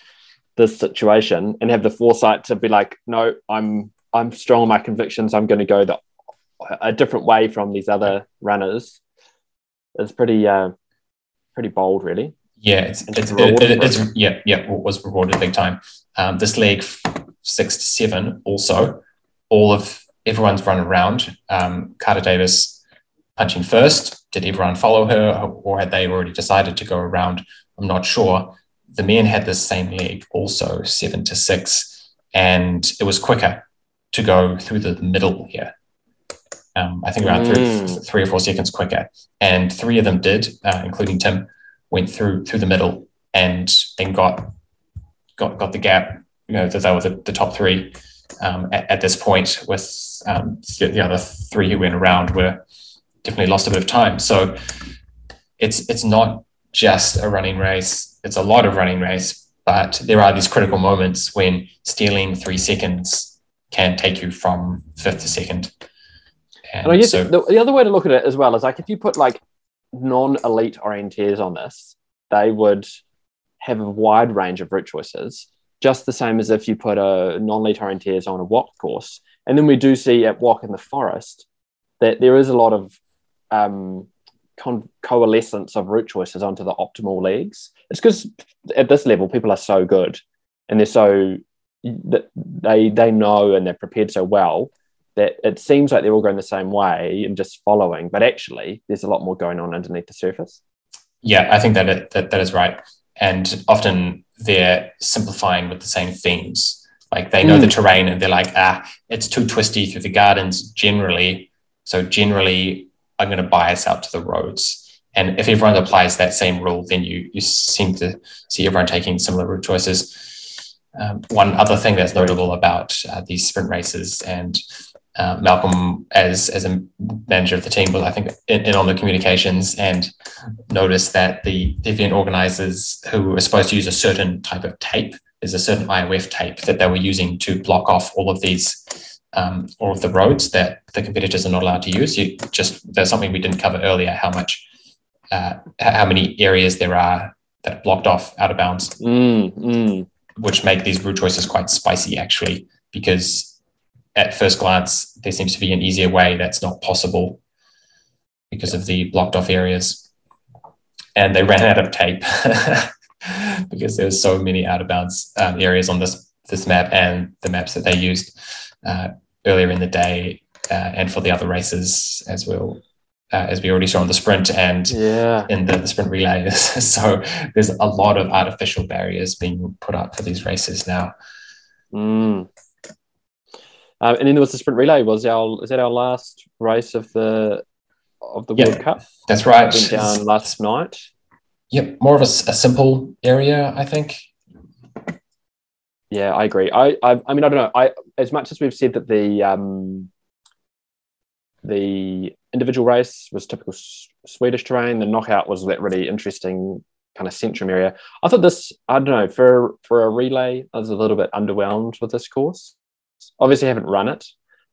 this situation and have the foresight to be like, no, I'm I'm strong on my convictions. I'm going to go the a different way from these other runners. It's pretty uh, pretty bold, really. Yeah, it's, it's, rewarded it- it's yeah, yeah, was rewarded big time. Um, this leg six to seven also, all of everyone's run around. Um, Carter Davies punching first. Did everyone follow her, or had they already decided to go around? I'm not sure. The men had the same leg also, seven to six, and it was quicker to go through the middle here. Um, I think around three, Mm. three or four seconds quicker, and three of them did, uh, including Tim went through through the middle and then got got got the gap. You know that they were the, the top three um, at, at this point. With um, the, the other three who went around were definitely lost a bit of time. So it's it's not just a running race; it's a lot of running race. But there are these critical moments when stealing three seconds can take you from fifth to second. And, And I guess so, the, the other way to look at it as well is like if you put like non-elite orienteers on this, they would have a wide range of route choices, just the same as if you put a non-elite orienteers on a walk course. And then we do see at walk in the forest that there is a lot of um, con- coalescence of route choices onto the optimal leagues. It's because at this level, people are so good and they're so that they they know and they're prepared so well that it seems like they're all going the same way and just following, but actually there's a lot more going on underneath the surface. Yeah, I think that it, that, that is right. And often they're simplifying with the same themes. Like they know mm. the terrain and they're like, ah, it's too twisty through the gardens generally. So generally, I'm going to bias out to the roads. And if everyone applies that same rule, then you you seem to see everyone taking similar route choices. Um, one other thing that's notable about uh, these sprint races and uh, Malcolm, as as a manager of the team, was I think in, in, on the communications and noticed that the event organizers who were supposed to use a certain type of tape, there's a certain IOF tape that they were using to block off all of these, um, all of the roads that the competitors are not allowed to use. You just there's something we didn't cover earlier, how much, uh, how many areas there are that are blocked off out of bounds, mm, mm. which make these route choices quite spicy actually, because at first glance, there seems to be an easier way that's not possible because of the blocked off areas. And they ran out of tape because there was so many out of bounds um, areas on this this map and the maps that they used uh, earlier in the day uh, and for the other races as well. Uh, as we already saw in the sprint and yeah. in the, the sprint relays. so there's a lot of artificial barriers being put up for these races now. Mm. Um, and then there was the sprint relay. Was our is that our last race of the of the yep, World Cup? That's right. Went down last night. Yep, more of a, a, simple area, I think. Yeah, I agree. I, I, I mean, I don't know. I as much as we've said that the um, the individual race was typical Swedish terrain, the knockout was that really interesting kind of centrum area. I thought this, I don't know, for for a relay, I was a little bit underwhelmed with this course. Obviously, haven't run it,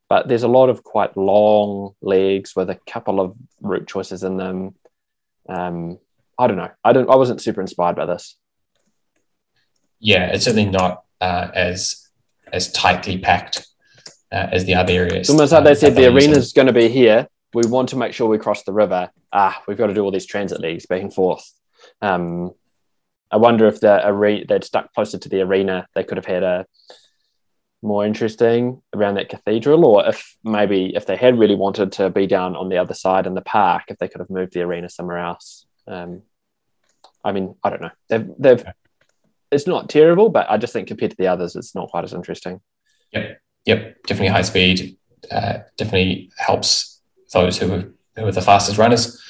but there's a lot of quite long legs with a couple of route choices in them. Um, I don't know. I don't. I wasn't super inspired by this. Yeah, it's certainly not uh, as as tightly packed uh, as the other areas. It's almost like they said the arena is going to be here. We want to make sure we cross the river. Ah, we've got to do all these transit leagues back and forth. Um, I wonder if the arena they'd stuck closer to the arena, they could have had a more interesting around that cathedral, or if maybe if they had really wanted to be down on the other side in the park, if they could have moved the arena somewhere else. Um, I mean, I don't know. They've, they've it's not terrible, but I just think compared to the others, it's not quite as interesting. Yep, yep, definitely high speed. Uh, definitely helps those who are, who are the fastest runners,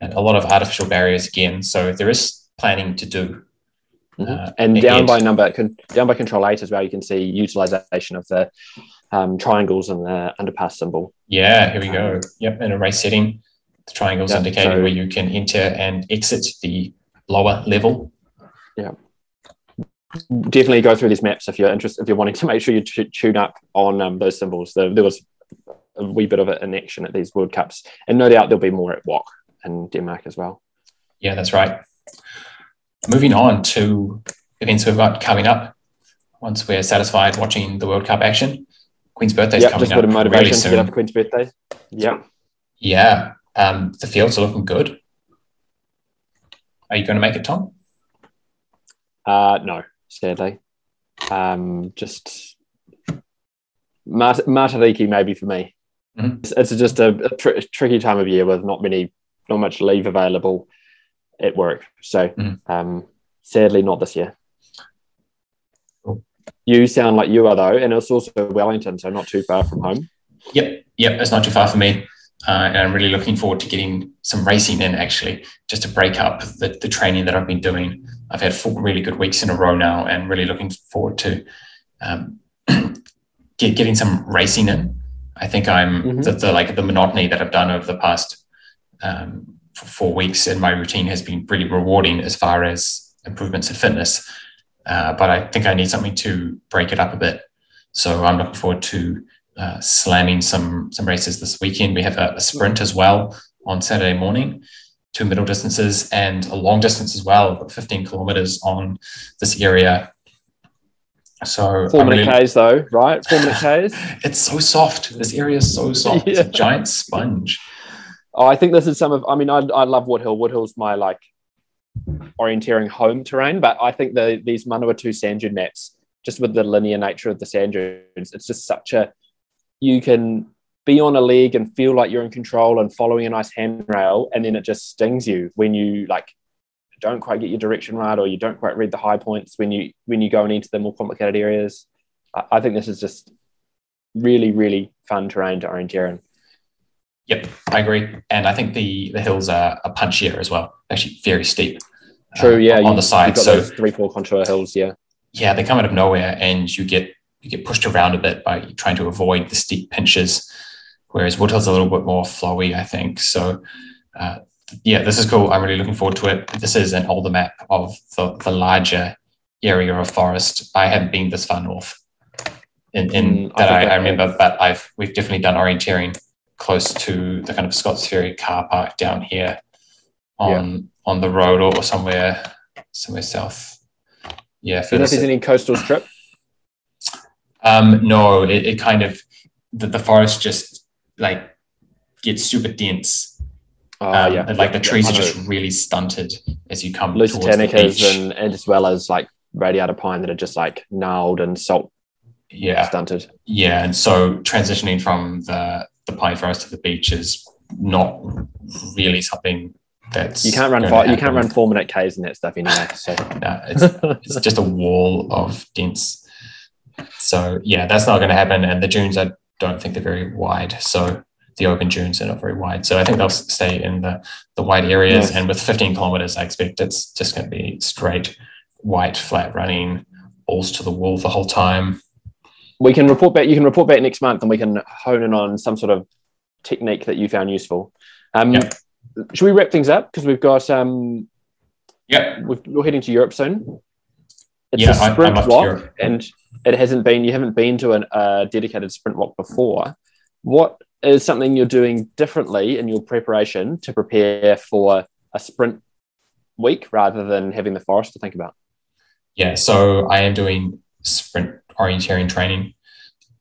and a lot of artificial barriers again. So there is planning to do. Uh, and down by number, down by control eight as well, you can see utilization of the um, triangles and the underpass symbol. Yeah, here we go. Yep, in a race setting, the triangles yeah, indicating so, where you can enter and exit the lower level. Yeah. Definitely go through these maps if you're interested. If you're wanting to make sure you t- tune up on um, those symbols, there, there was a wee bit of it in action at these World Cups, and no doubt there'll be more at WOC in Denmark as well. Yeah, that's right moving on to events we've got coming up. Once we're satisfied watching the World Cup action, Queen's birthday is yep, coming just up. Just motivation really soon. to get up Queen's birthday. Yeah. Yeah. Um, the fields are looking good. Are you going to make it, Tom? Uh, no, sadly. Um, just Mart- Matariki maybe for me. Mm-hmm. It's, it's, just a, a tr- tricky time of year with not many, not much leave available at work. So mm. um, sadly, not this year. Cool. You sound like you are though, and it's also Wellington, so not too far from home. Yep, yep, it's not too far for me. Uh, and I'm really looking forward to getting some racing in actually, just to break up the, the training that I've been doing. I've had four really good weeks in a row now, and really looking forward to um, get, getting some racing in. I think I'm mm-hmm. the, the, like the monotony that I've done over the past um, for four weeks and my routine has been pretty rewarding as far as improvements in fitness. Uh, but I think I need something to break it up a bit. So I'm looking forward to uh, slamming some some races this weekend. We have a, a, sprint as well on Saturday morning, two middle distances and a long distance as well, 15 kilometers on this area. So 4 minute really, Ks though, right? Four minute Ks. it's so soft. This area is so soft. Yeah. It's a giant sponge. Oh, I think this is some of. I mean, I, I love Woodhill. Woodhill's my like orienteering home terrain, but I think the these Manawatu sand dune maps, just with the linear nature of the sand dunes, it's just such a. you can be on a leg and feel like you're in control and following a nice handrail, and then it just stings you when you like don't quite get your direction right or you don't quite read the high points when you when you go into the more complicated areas. I, I think this is just really really fun terrain to orienteer in. Yep, I agree, and I think the the hills are, are punchier as well. Actually, very steep. True, uh, yeah. on you- the side. So three, four contour hills, yeah. yeah, they come out of nowhere, and you get you get pushed around a bit by trying to avoid the steep pinches. Whereas Woodhill's a little bit more flowy, I think. So uh, yeah, this is cool. I'm really looking forward to it. This is an older map of the, the larger area of forest. I haven't been this far north in, in Mm, that I, I I remember, but I've we've definitely done orienteering close to the kind of Scott's Ferry car park down here on on the road or somewhere somewhere south. Yeah, Do you know further if there's any coastal strip? um, no, it, it kind of the, the forest just like gets super dense. Oh, um, yeah. and, like the Yeah, trees I are just really stunted as you come towards the Lusitanicas beach. and, and as well as like radiata pine that are just like gnarled and salt yeah, stunted. yeah, and so transitioning from the the pine forest to the beach is not really something that's You can't run going fi- to you can't run four minute Ks in that stuff anyway. So No, it's it's just a wall of dense. So yeah, that's not going to happen. And the dunes, I don't think they're very wide. So the open dunes are not very wide. So I think they'll stay in the the wide areas. Nice. And with 15 kilometers, I expect it's just going to be straight white flat running, balls to the wall the whole time. We can report back. You can report back next month, and we can hone in on some sort of technique that you found useful. Um, Yeah. Should we wrap things up because we've got um, Yep. we've, we're heading to Europe soon. It's Yeah, a I- I'm sprint off to WOC, and it hasn't been. You haven't been to a uh, dedicated sprint WOC before. What is something you're doing differently in your preparation to prepare for a sprint week rather than having the forest to think about? Yeah. So I am doing sprint orienteering training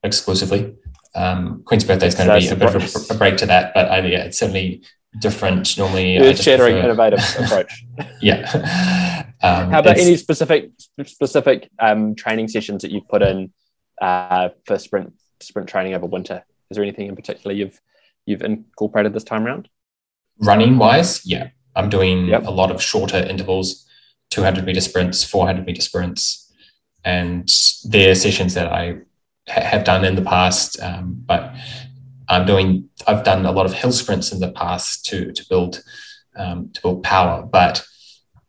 exclusively. Um, Queen's birthday is going to be a bit of a, a break to that, but I, yeah, it's certainly different. Normally, just shattering, innovative approach. yeah. Um, How about any specific specific um, training sessions that you've put in uh, for sprint sprint training over winter? Is there anything in particular you've you've incorporated this time around? running wise? Yeah, I'm doing Yep. a lot of shorter intervals, 200 meter sprints, 400 meter sprints, and they're sessions that I ha- have done in the past. Um, but I'm doing. I've done a lot of hill sprints in the past to to build um, to build power, but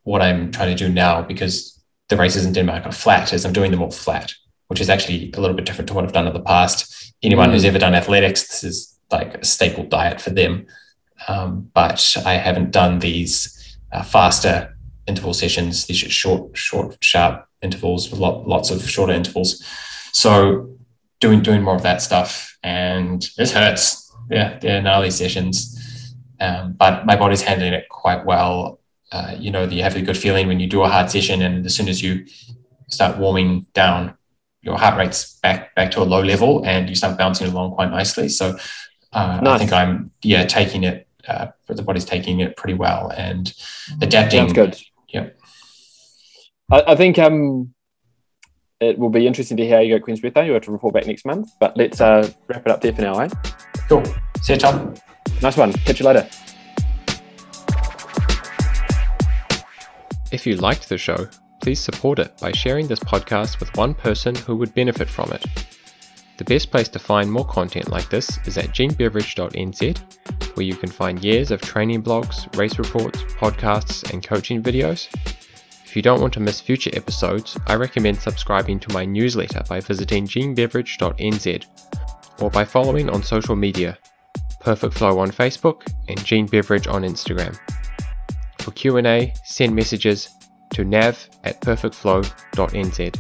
what I'm trying to do now, because the races in Denmark are flat, is I'm doing them all flat, which is actually a little bit different to what I've done in the past. Anyone who's ever done athletics, this is like a staple diet for them. Um, but I haven't done these uh, faster interval sessions, these short, short, sharp intervals with lot, lots of shorter intervals. So doing doing more of that stuff, and this hurts. Yeah, they're gnarly sessions, um, but my body's handling it quite well uh, you know, you have a good feeling when you do a hard session, and as soon as you start warming down, your heart rate's back back to a low level, and you start bouncing along quite nicely. So uh, I think I'm yeah taking it. Uh, the body's taking it pretty well and adapting. Sounds good. Yeah. I, I think um, it will be interesting to hear how you go at Queen's birthday. You have to report back next month, but let's uh, wrap it up there for now. Eh? Cool. See you, Tom. Nice one. Catch you later. If you liked the show, please support it by sharing this podcast with one person who would benefit from it. The best place to find more content like this is at genebeveridge.nz, where you can find years of training blogs, race reports, podcasts, and coaching videos. If you don't want to miss future episodes, I recommend subscribing to my newsletter by visiting genebeveridge.nz or by following on social media, Perfect Flow on Facebook and Gene Beveridge on Instagram. For Q&A, send messages to nav at perfectflow.nz.